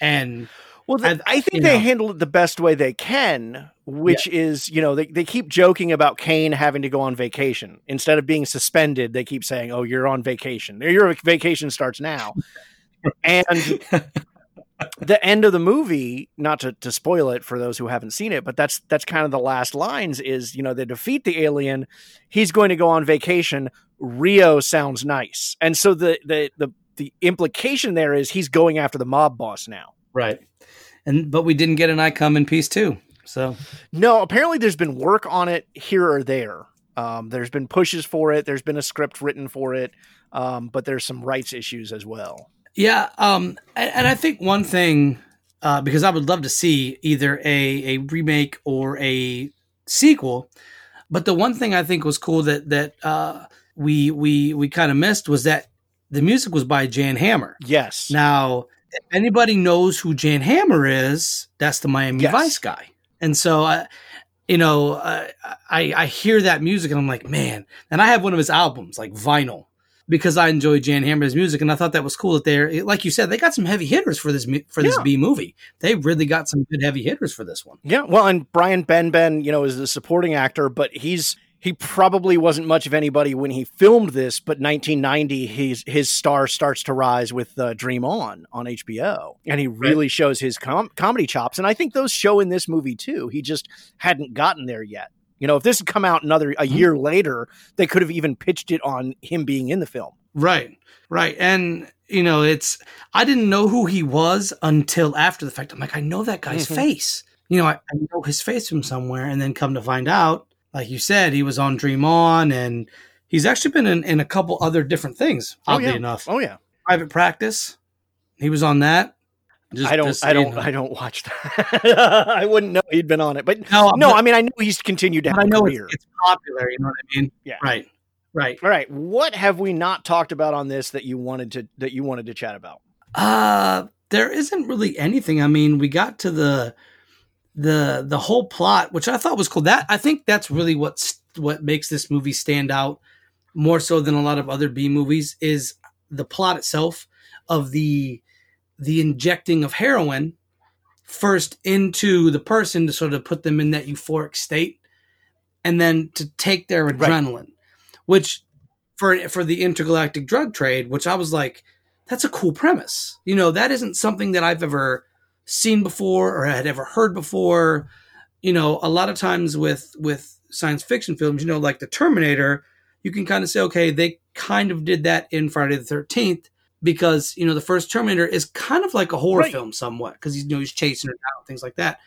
and Well, th- I- I, think they know. handle it the best way they can, which is, you know, they, they keep joking about Caine having to go on vacation. Instead of being suspended, they keep saying, oh, you're on vacation. Your vacation starts now. and [LAUGHS] the end of the movie, not to, to spoil it for those who haven't seen it, but that's that's kind of the last lines is, you know, they defeat the alien. He's going to go on vacation. Rio sounds nice. And so the the the, the implication there is he's going after the mob boss now. Right. And but we didn't get an I come in peace too. So No, apparently there's been work on it here or there. Um, there's been pushes for it. There's been a script written for it, um, but there's some rights issues as well. Yeah, um, and, and I think one thing uh, because I would love to see either a a remake or a sequel, but the one thing I think was cool that that uh, we we we kind of missed was that the music was by Jan Hammer. Yes. Now, if anybody knows who Jan Hammer is, that's the Miami Yes. Vice guy. And so, uh, you know, uh, I I hear that music and I'm like, man. And I have one of his albums, like vinyl, because I enjoy Jan Hammer's music, and I thought that was cool that they're like you said, they got some heavy hitters for this for this Yeah. B movie. They really got some good heavy hitters for this one. Yeah. Well, and Brian Benben, you know, is the supporting actor, but he's he probably wasn't much of anybody when he filmed this. But 1990, his his star starts to rise with uh, Dream On on HBO, and he really shows his com- comedy chops. And I think those show in this movie too. He just hadn't gotten there yet. You know, if this had come out another a year later, they could have even pitched it on him being in the film. Right, right, and you know, it's I didn't know who he was until after the fact. I'm like, I know that guy's Mhm. face. You know, I, I know his face from somewhere, and then come to find out, like you said, he was on Dream On, and he's actually been in, in a couple other different things. Oddly oh, yeah. enough, Oh yeah. Private Practice, he was on that. Just- I don't. I don't. know. I don't watch that. [LAUGHS] I wouldn't know he'd been on it. But No, no, but- I mean I know he's continued to have But I a know it's, career. it's popular. You know what I mean? Yeah. Right. Right. All right. What have we not talked about on this that you wanted to that you wanted to chat about? Uh there isn't really anything. I mean, we got to the the the whole plot, which I thought was cool. That I think that's really what's what makes this movie stand out more so than a lot of other B movies is the plot itself of the the injecting of heroin first into the person to sort of put them in that euphoric state and then to take their Right. adrenaline which for for the intergalactic drug trade which I was like that's a cool premise. You know, that isn't something that I've ever seen before or had ever heard before. You know, a lot of times with with science fiction films, you know, like the Terminator, you can kind of say, okay, they kind of did that in Friday the Thirteenth because you know the first Terminator is kind of like a horror Right. film somewhat because he's you know he's chasing her down things like that.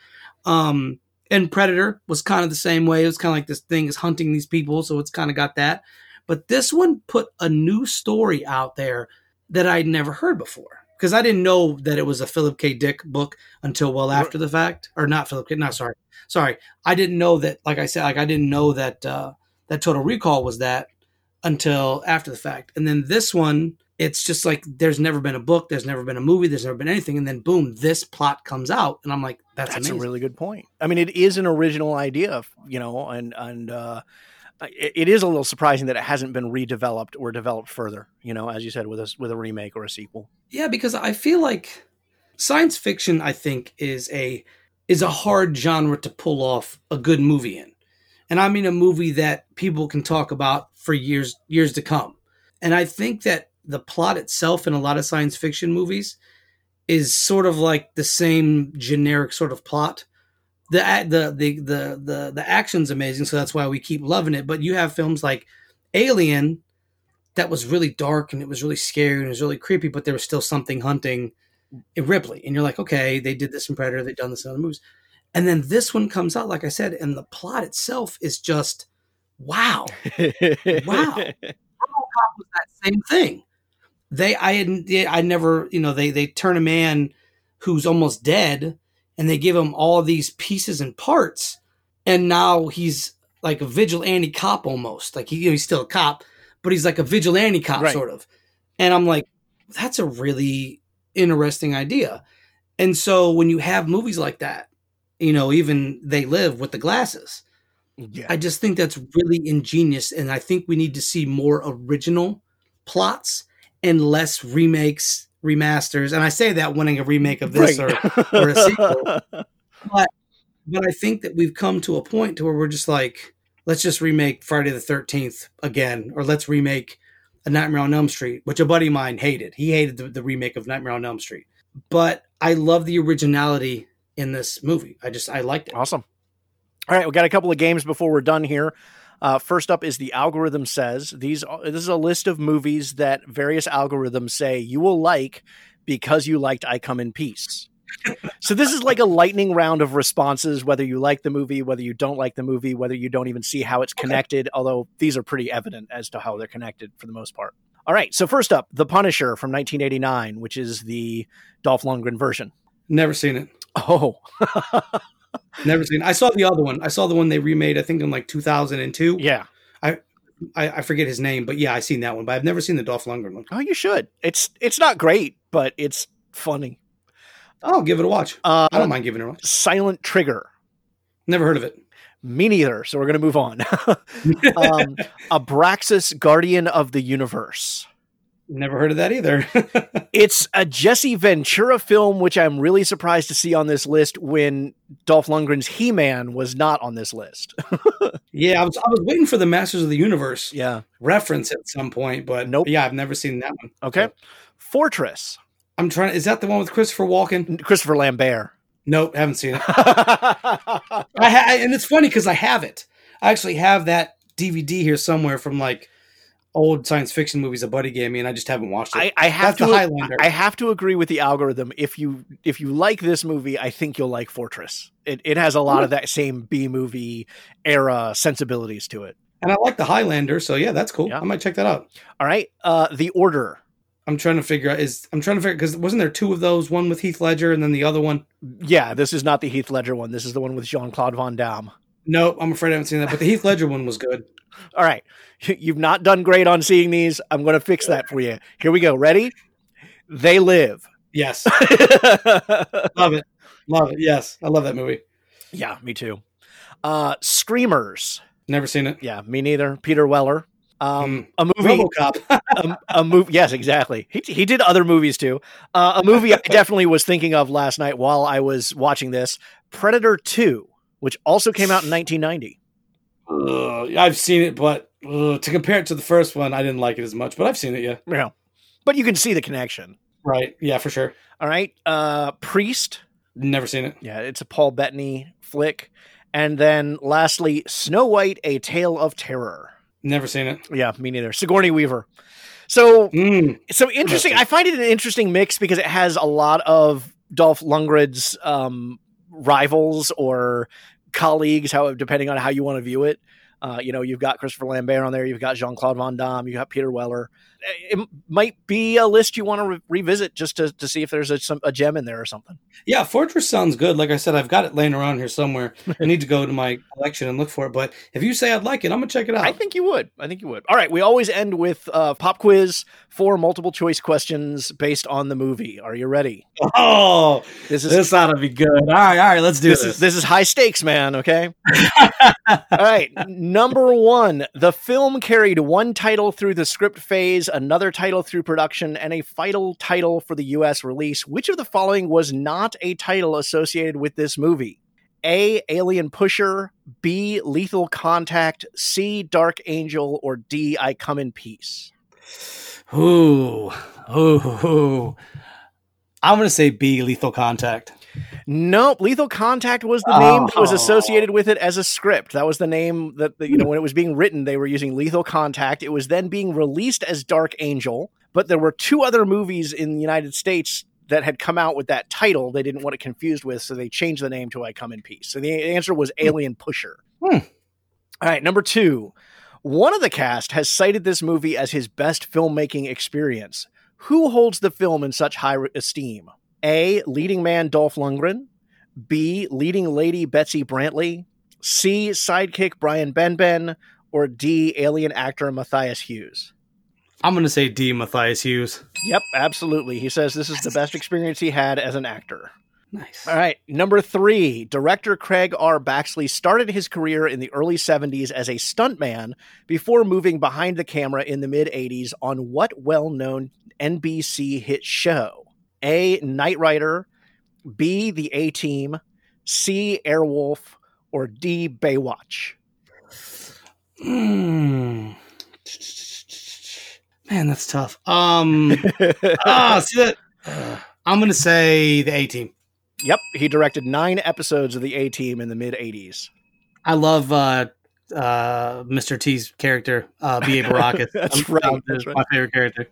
Um, and Predator was kind of the same way. It was kind of like this thing is hunting these people, so it's kind of got that. But this one put a new story out there that I'd never heard before because I didn't know that it was a Philip K. Dick book until well after the fact, or not Philip K. No, sorry, sorry, I didn't know that. Like I said, like I didn't know that uh, that Total Recall was that until after the fact. And then this one, it's just like there's never been a book, there's never been a movie, there's never been anything, and then boom, this plot comes out, and I'm like, that's, That's amazing. a really good point. I mean, it is an original idea, you know, and and uh, it, it is a little surprising that it hasn't been redeveloped or developed further. You know, as you said, with a with a remake or a sequel. Yeah, because I feel like science fiction, I think, is a is a hard genre to pull off a good movie in. And I mean a movie that people can talk about for years years to come. And I think that the plot itself in a lot of science fiction movies is sort of like the same generic sort of plot. The the the the the, the action's amazing, so that's why we keep loving it. But you have films like Alien that was really dark and it was really scary and it was really creepy, but there was still something hunting Ripley. And you're like, okay, they did this in Predator, they've done this in other movies. And then this one comes out, like I said, and the plot itself is just wow. [LAUGHS] Wow. RoboCop was that same thing. They, I had, I never, you know, they they turn a man who's almost dead, and they give him all these pieces and parts, and now he's like a vigilante cop almost. Like he, you know, he's still a cop, but he's like a vigilante cop Right. sort of. And I'm like, that's a really interesting idea. And so when you have movies like that, you know, even they live with the glasses. yeah. I just think that's really ingenious, and I think we need to see more original plots and less remakes, remasters. And I say that wanting a remake of this, or, or a sequel. [LAUGHS] but I think that we've come to a point to where we're just like, let's just remake Friday the Thirteenth again, or let's remake a Nightmare on Elm Street, which a buddy of mine hated. He hated the, the remake of Nightmare on Elm Street, but I love the originality in this movie. I just I liked it. Awesome. All right, we got a couple of games before we're done here. Uh, first up is the algorithm says these. This is a list of movies that various algorithms say you will like because you liked I Come in Peace. so this is like a lightning round of responses, whether you like the movie, whether you don't like the movie, whether you don't even see how it's connected. Although these are pretty evident as to how they're connected for the most part. All right, so first up, The Punisher from 1989, which is the Dolph Lundgren version. Never seen it. Oh, [LAUGHS] Never seen. I saw the other one. I saw the one they remade. I think in like 2002. yeah. I, I forget his name, but yeah, I seen that one. But I've never seen the Dolph Lundgren one. Oh, you should. It's it's not great, but it's funny. I'll give it a watch. Uh, I don't mind giving it a watch. Silent Trigger. Never heard of it. Me neither. So we're gonna move on. [LAUGHS] um, Abraxas, Guardian of the Universe. Never heard of that either. [LAUGHS] It's a Jesse Ventura film, which I'm really surprised to see on this list when Dolph Lundgren's He Man was not on this list. [LAUGHS] yeah, I was I was waiting for the Masters of the Universe yeah. reference at some point, but Nope. Yeah, I've never seen that one. Okay. Fortress. I'm trying. Is that the one with Christopher Walken? Christopher Lambert. Nope, haven't seen it. [LAUGHS] I ha- and it's funny because I have it. I actually have that DVD here somewhere from like old science fiction movies a buddy gave me, and I just haven't watched it. I, I have That's to the Highlander. I have to agree with the algorithm. If you if you like this movie, I think you'll like Fortress. It it has a lot of that same B movie era sensibilities to it. and I like the Highlander, so yeah, that's cool. Yeah. I might check that out. All right. Uh The Order. I'm trying to figure out is I'm trying to figure because wasn't there two of those, one with Heath Ledger and then the other one? Yeah, this is not the Heath Ledger one. This is the one with Jean Claude Van Damme. No, I'm afraid I haven't seen that, but the Heath Ledger one was good. [LAUGHS] All right. [LAUGHS] You've not done great on seeing these. I'm going to fix that for you. Here we go. Ready? They live. Yes, [LAUGHS] love it, love it. Yes, I love that movie. yeah, me too. Uh Screamers. Never seen it. Yeah, me neither. Peter Weller. Um, a movie. RoboCop. a, a movie. Yes, exactly. He, he did other movies too. Uh, a movie I definitely was thinking of last night while I was watching this Predator 2, which also came out in 1990. Ugh, I've seen it, but ugh, to compare it to the first one, I didn't like it as much. But I've seen it. Yeah, Yeah. But you can see the connection. right. Yeah, for sure. All right. Uh, Priest. Never seen it. Yeah, it's a Paul Bettany flick. And then lastly, Snow White, A Tale of Terror. Never seen it. Yeah, me neither. Sigourney Weaver. So Mm. so interesting. I find it an interesting mix because it has a lot of Dolph Lundgren's um, rivals or colleagues, how depending on how you want to view it. Uh, you know, you've got Christopher Lambert on there, you've got Jean Claude Van Damme, you've got Peter Weller. It might be a list you want to re- revisit just to, to see if there's a, some, a gem in there or something. Yeah, Fortress sounds good. Like I said, I've got it laying around here somewhere. I [LAUGHS] need to go to my collection and look for it. But if you say I'd like it, I'm gonna check it out. I think you would. I think you would. All right, we always end with uh, pop quiz, for multiple choice questions based on the movie. Are you ready? [LAUGHS] oh, This is this ought to be good. All right, all right, let's do this this. is this is high stakes, man. Okay. [LAUGHS] All right. Number one, the film carried one title through the script phase, another title through production, and a final title for the U.S. release. Which of the following was not a title associated with this movie? A. Alien Pusher. B. Lethal Contact. C. Dark Angel. Or D. I Come in Peace. Ooh, ooh, ooh. I'm gonna say B. Lethal Contact. Nope. Lethal Contact was the name that was Oh. associated with it as a script. That was the name that, that, you know, when it was being written, they were using Lethal Contact. It was then being released as Dark Angel, but there were two other movies in the United States that had come out with that title they didn't want it confused with, so they changed the name to I Come in Peace. So the answer was Alien Pusher. Hmm. All right, number two. One of the cast has cited this movie as his best filmmaking experience. Who holds the film in such high esteem? A. Leading man Dolph Lundgren. B. Leading lady Betsy Brantley. C. Sidekick Brian Benben. Or D. Alien actor Matthias Hues. I'm gonna say D. Matthias Hues. Yep, absolutely. He says this is the best experience he had as an actor. Nice. All right, number three. Director Craig R. Baxley started his career in the early 70s as a stuntman before moving behind the camera in the mid 80s on what well known NBC hit show? A. Knight Rider, B. The A Team, C. Airwolf, or D. Baywatch? Hmm. Man, that's tough. Um. [LAUGHS] ah, see that? Uh, I'm gonna say the A Team. Yep, he directed nine episodes of The A Team in the mid 80s. I love uh, uh, Mr. T's character, uh, B.A. Baracus. [LAUGHS] That's right, that's right. My favorite character.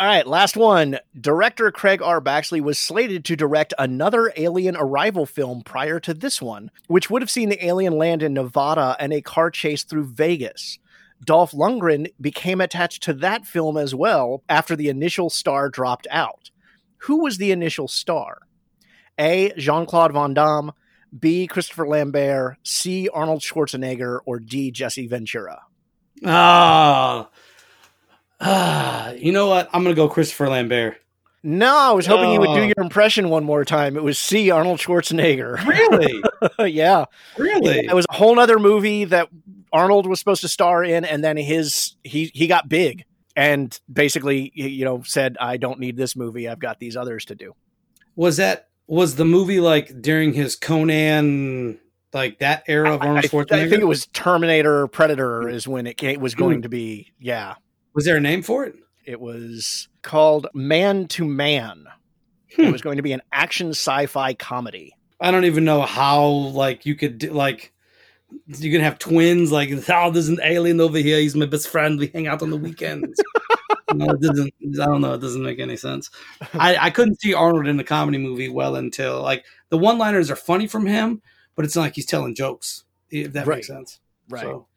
All right, last one. Director Craig R. Baxley was slated to direct another Alien Arrival film prior to this one, which would have seen the alien land in Nevada and a car chase through Vegas. Dolph Lundgren became attached to that film as well after the initial star dropped out. Who was the initial star? A. Jean Claude Van Damme, B. Christopher Lambert, C. Arnold Schwarzenegger, or D. Jesse Ventura? Ah, ah, [SIGHS] you know what? I'm gonna go Christopher Lambert. No, I was hoping you would do Oh. your impression one more time. It was C. Arnold Schwarzenegger. [LAUGHS] Really? [LAUGHS] yeah. really? It was a whole other movie that Arnold was supposed to star in, and then his he he got big and basically you know said, I don't need this movie. I've got these others to do. Was that was the movie like during his Conan, like that era of I, Arnold I Schwarzenegger? think it was Terminator Predator is when it came, was going to be. Yeah. Was there a name for it? It was called Man to Man. Hmm. It was going to be an action sci-fi comedy. I don't even know how like you could do, like you can have twins like oh there's an alien over here he's my best friend we hang out on the weekends [LAUGHS] no it doesn't i don't know it doesn't make any sense i i couldn't see arnold in a comedy movie well until like the one liners are funny from him but it's not like he's telling jokes if that Right. makes sense Right. So,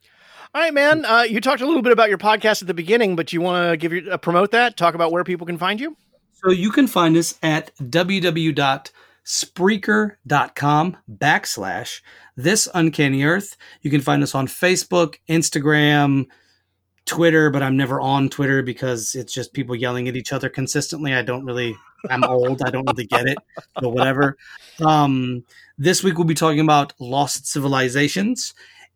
All right, man. Uh, you talked a little bit about your podcast at the beginning, but you want to give your uh, promote that? Talk about where people can find you. so you can find us at www.spreaker.com backslash this uncanny earth. You can find us on Facebook, Instagram, Twitter, but I'm never on Twitter because it's just people yelling at each other consistently. I don't really, I'm old. I don't really get it, but whatever. Um, this week we'll be talking about lost civilizations.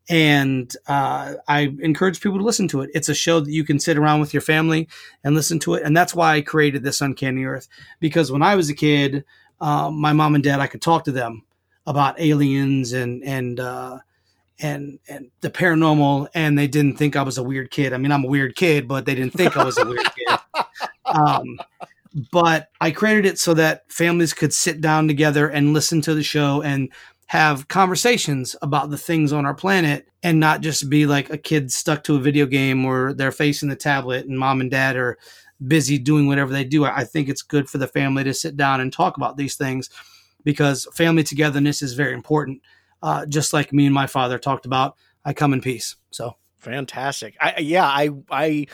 And uh, I encourage people to listen to it. It's a show that you can sit around with your family and listen to it. And that's why I created this Uncanny Earth. Because when I was a kid, um, my mom and dad, I could talk to them about aliens and and uh, and and the paranormal, and they didn't think I was a weird kid. I mean, I'm a weird kid, but they didn't think I was a weird kid. [LAUGHS] Um, but I created it so that families could sit down together and listen to the show and have conversations about the things on our planet and not just be like a kid stuck to a video game or they're facing the tablet and mom and dad are busy doing whatever they do. I think it's good for the family to sit down and talk about these things because family togetherness is very important. Uh, just like me and my father talked about, I come in peace. So Fantastic. I, yeah, I, I,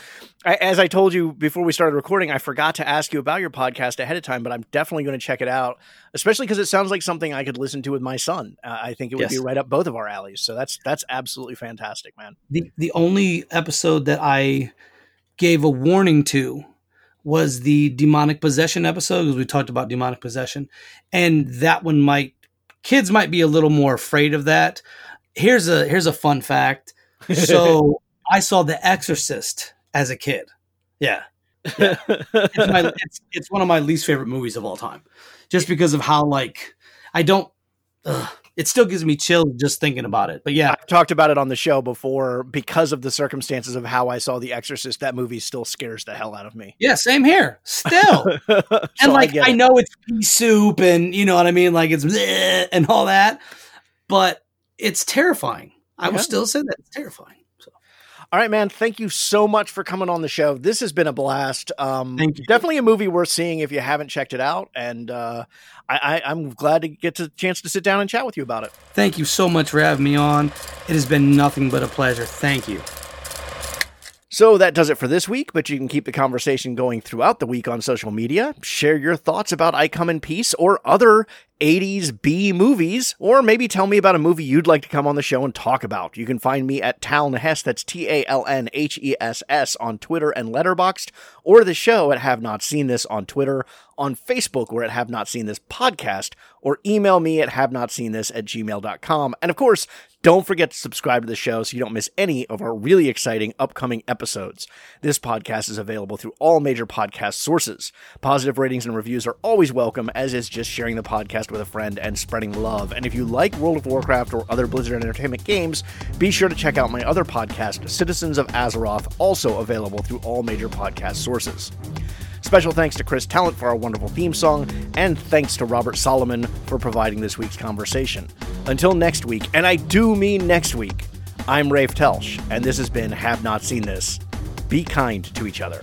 I, as I told you before we started recording, I forgot to ask you about your podcast ahead of time, but I'm definitely going to check it out, especially because it sounds like something I could listen to with my son. Uh, I think it would Yes. be right up both of our alleys. So that's that's absolutely fantastic, man. the the only episode that I gave a warning to was the demonic possession episode because we talked about demonic possession, and that one might kids might be a little more afraid of that. Here's a here's a fun fact. So [LAUGHS] I saw The Exorcist as a kid. Yeah, [LAUGHS] it's, my, it's it's one of my least favorite movies of all time, just because of how like I don't. Ugh, it still gives me chills just thinking about it. But yeah, I've talked about it on the show before because of the circumstances of how I saw The Exorcist. That movie still scares the hell out of me. yeah, same here. Still. [LAUGHS] So and like I, it. know it's pea soup and you know what I mean, like it's and all that, but it's terrifying. I will still say that it's terrifying. So All right, man. Thank you so much for coming on the show. This has been a blast. Um, Thank you. Definitely a movie worth seeing if you haven't checked it out. And uh, I, I, I'm glad to get the chance to sit down and chat with you about it. thank you so much for having me on. It has been nothing but a pleasure. Thank you. So that does it for this week, but you can keep the conversation going throughout the week on social media. Share your thoughts about I Come in Peace or other 80s B movies, or maybe tell me about a movie you'd like to come on the show and talk about. You can find me at Talon Hess, that's T A L N H E S S on Twitter and Letterboxd, or the show at Have Not Seen This on Twitter, on Facebook, or at Have Not Seen This podcast, or email me at Have Not Seen This at gmail.com. And of course, don't forget to subscribe to the show so you don't miss any of our really exciting upcoming episodes. This podcast is available through all major podcast sources. Positive ratings and reviews are always welcome, as is just sharing the podcast with a friend and spreading love. And if you like World of Warcraft or other Blizzard Entertainment games, be sure to check out my other podcast, Citizens of Azeroth, also available through all major podcast sources. Special thanks to Chris Talent for our wonderful theme song, and thanks to Robert Solomon for providing this week's conversation. Until next week, and I do mean next week, I'm Rafe Telsch, and this has been Have Not Seen This. Be kind to each other.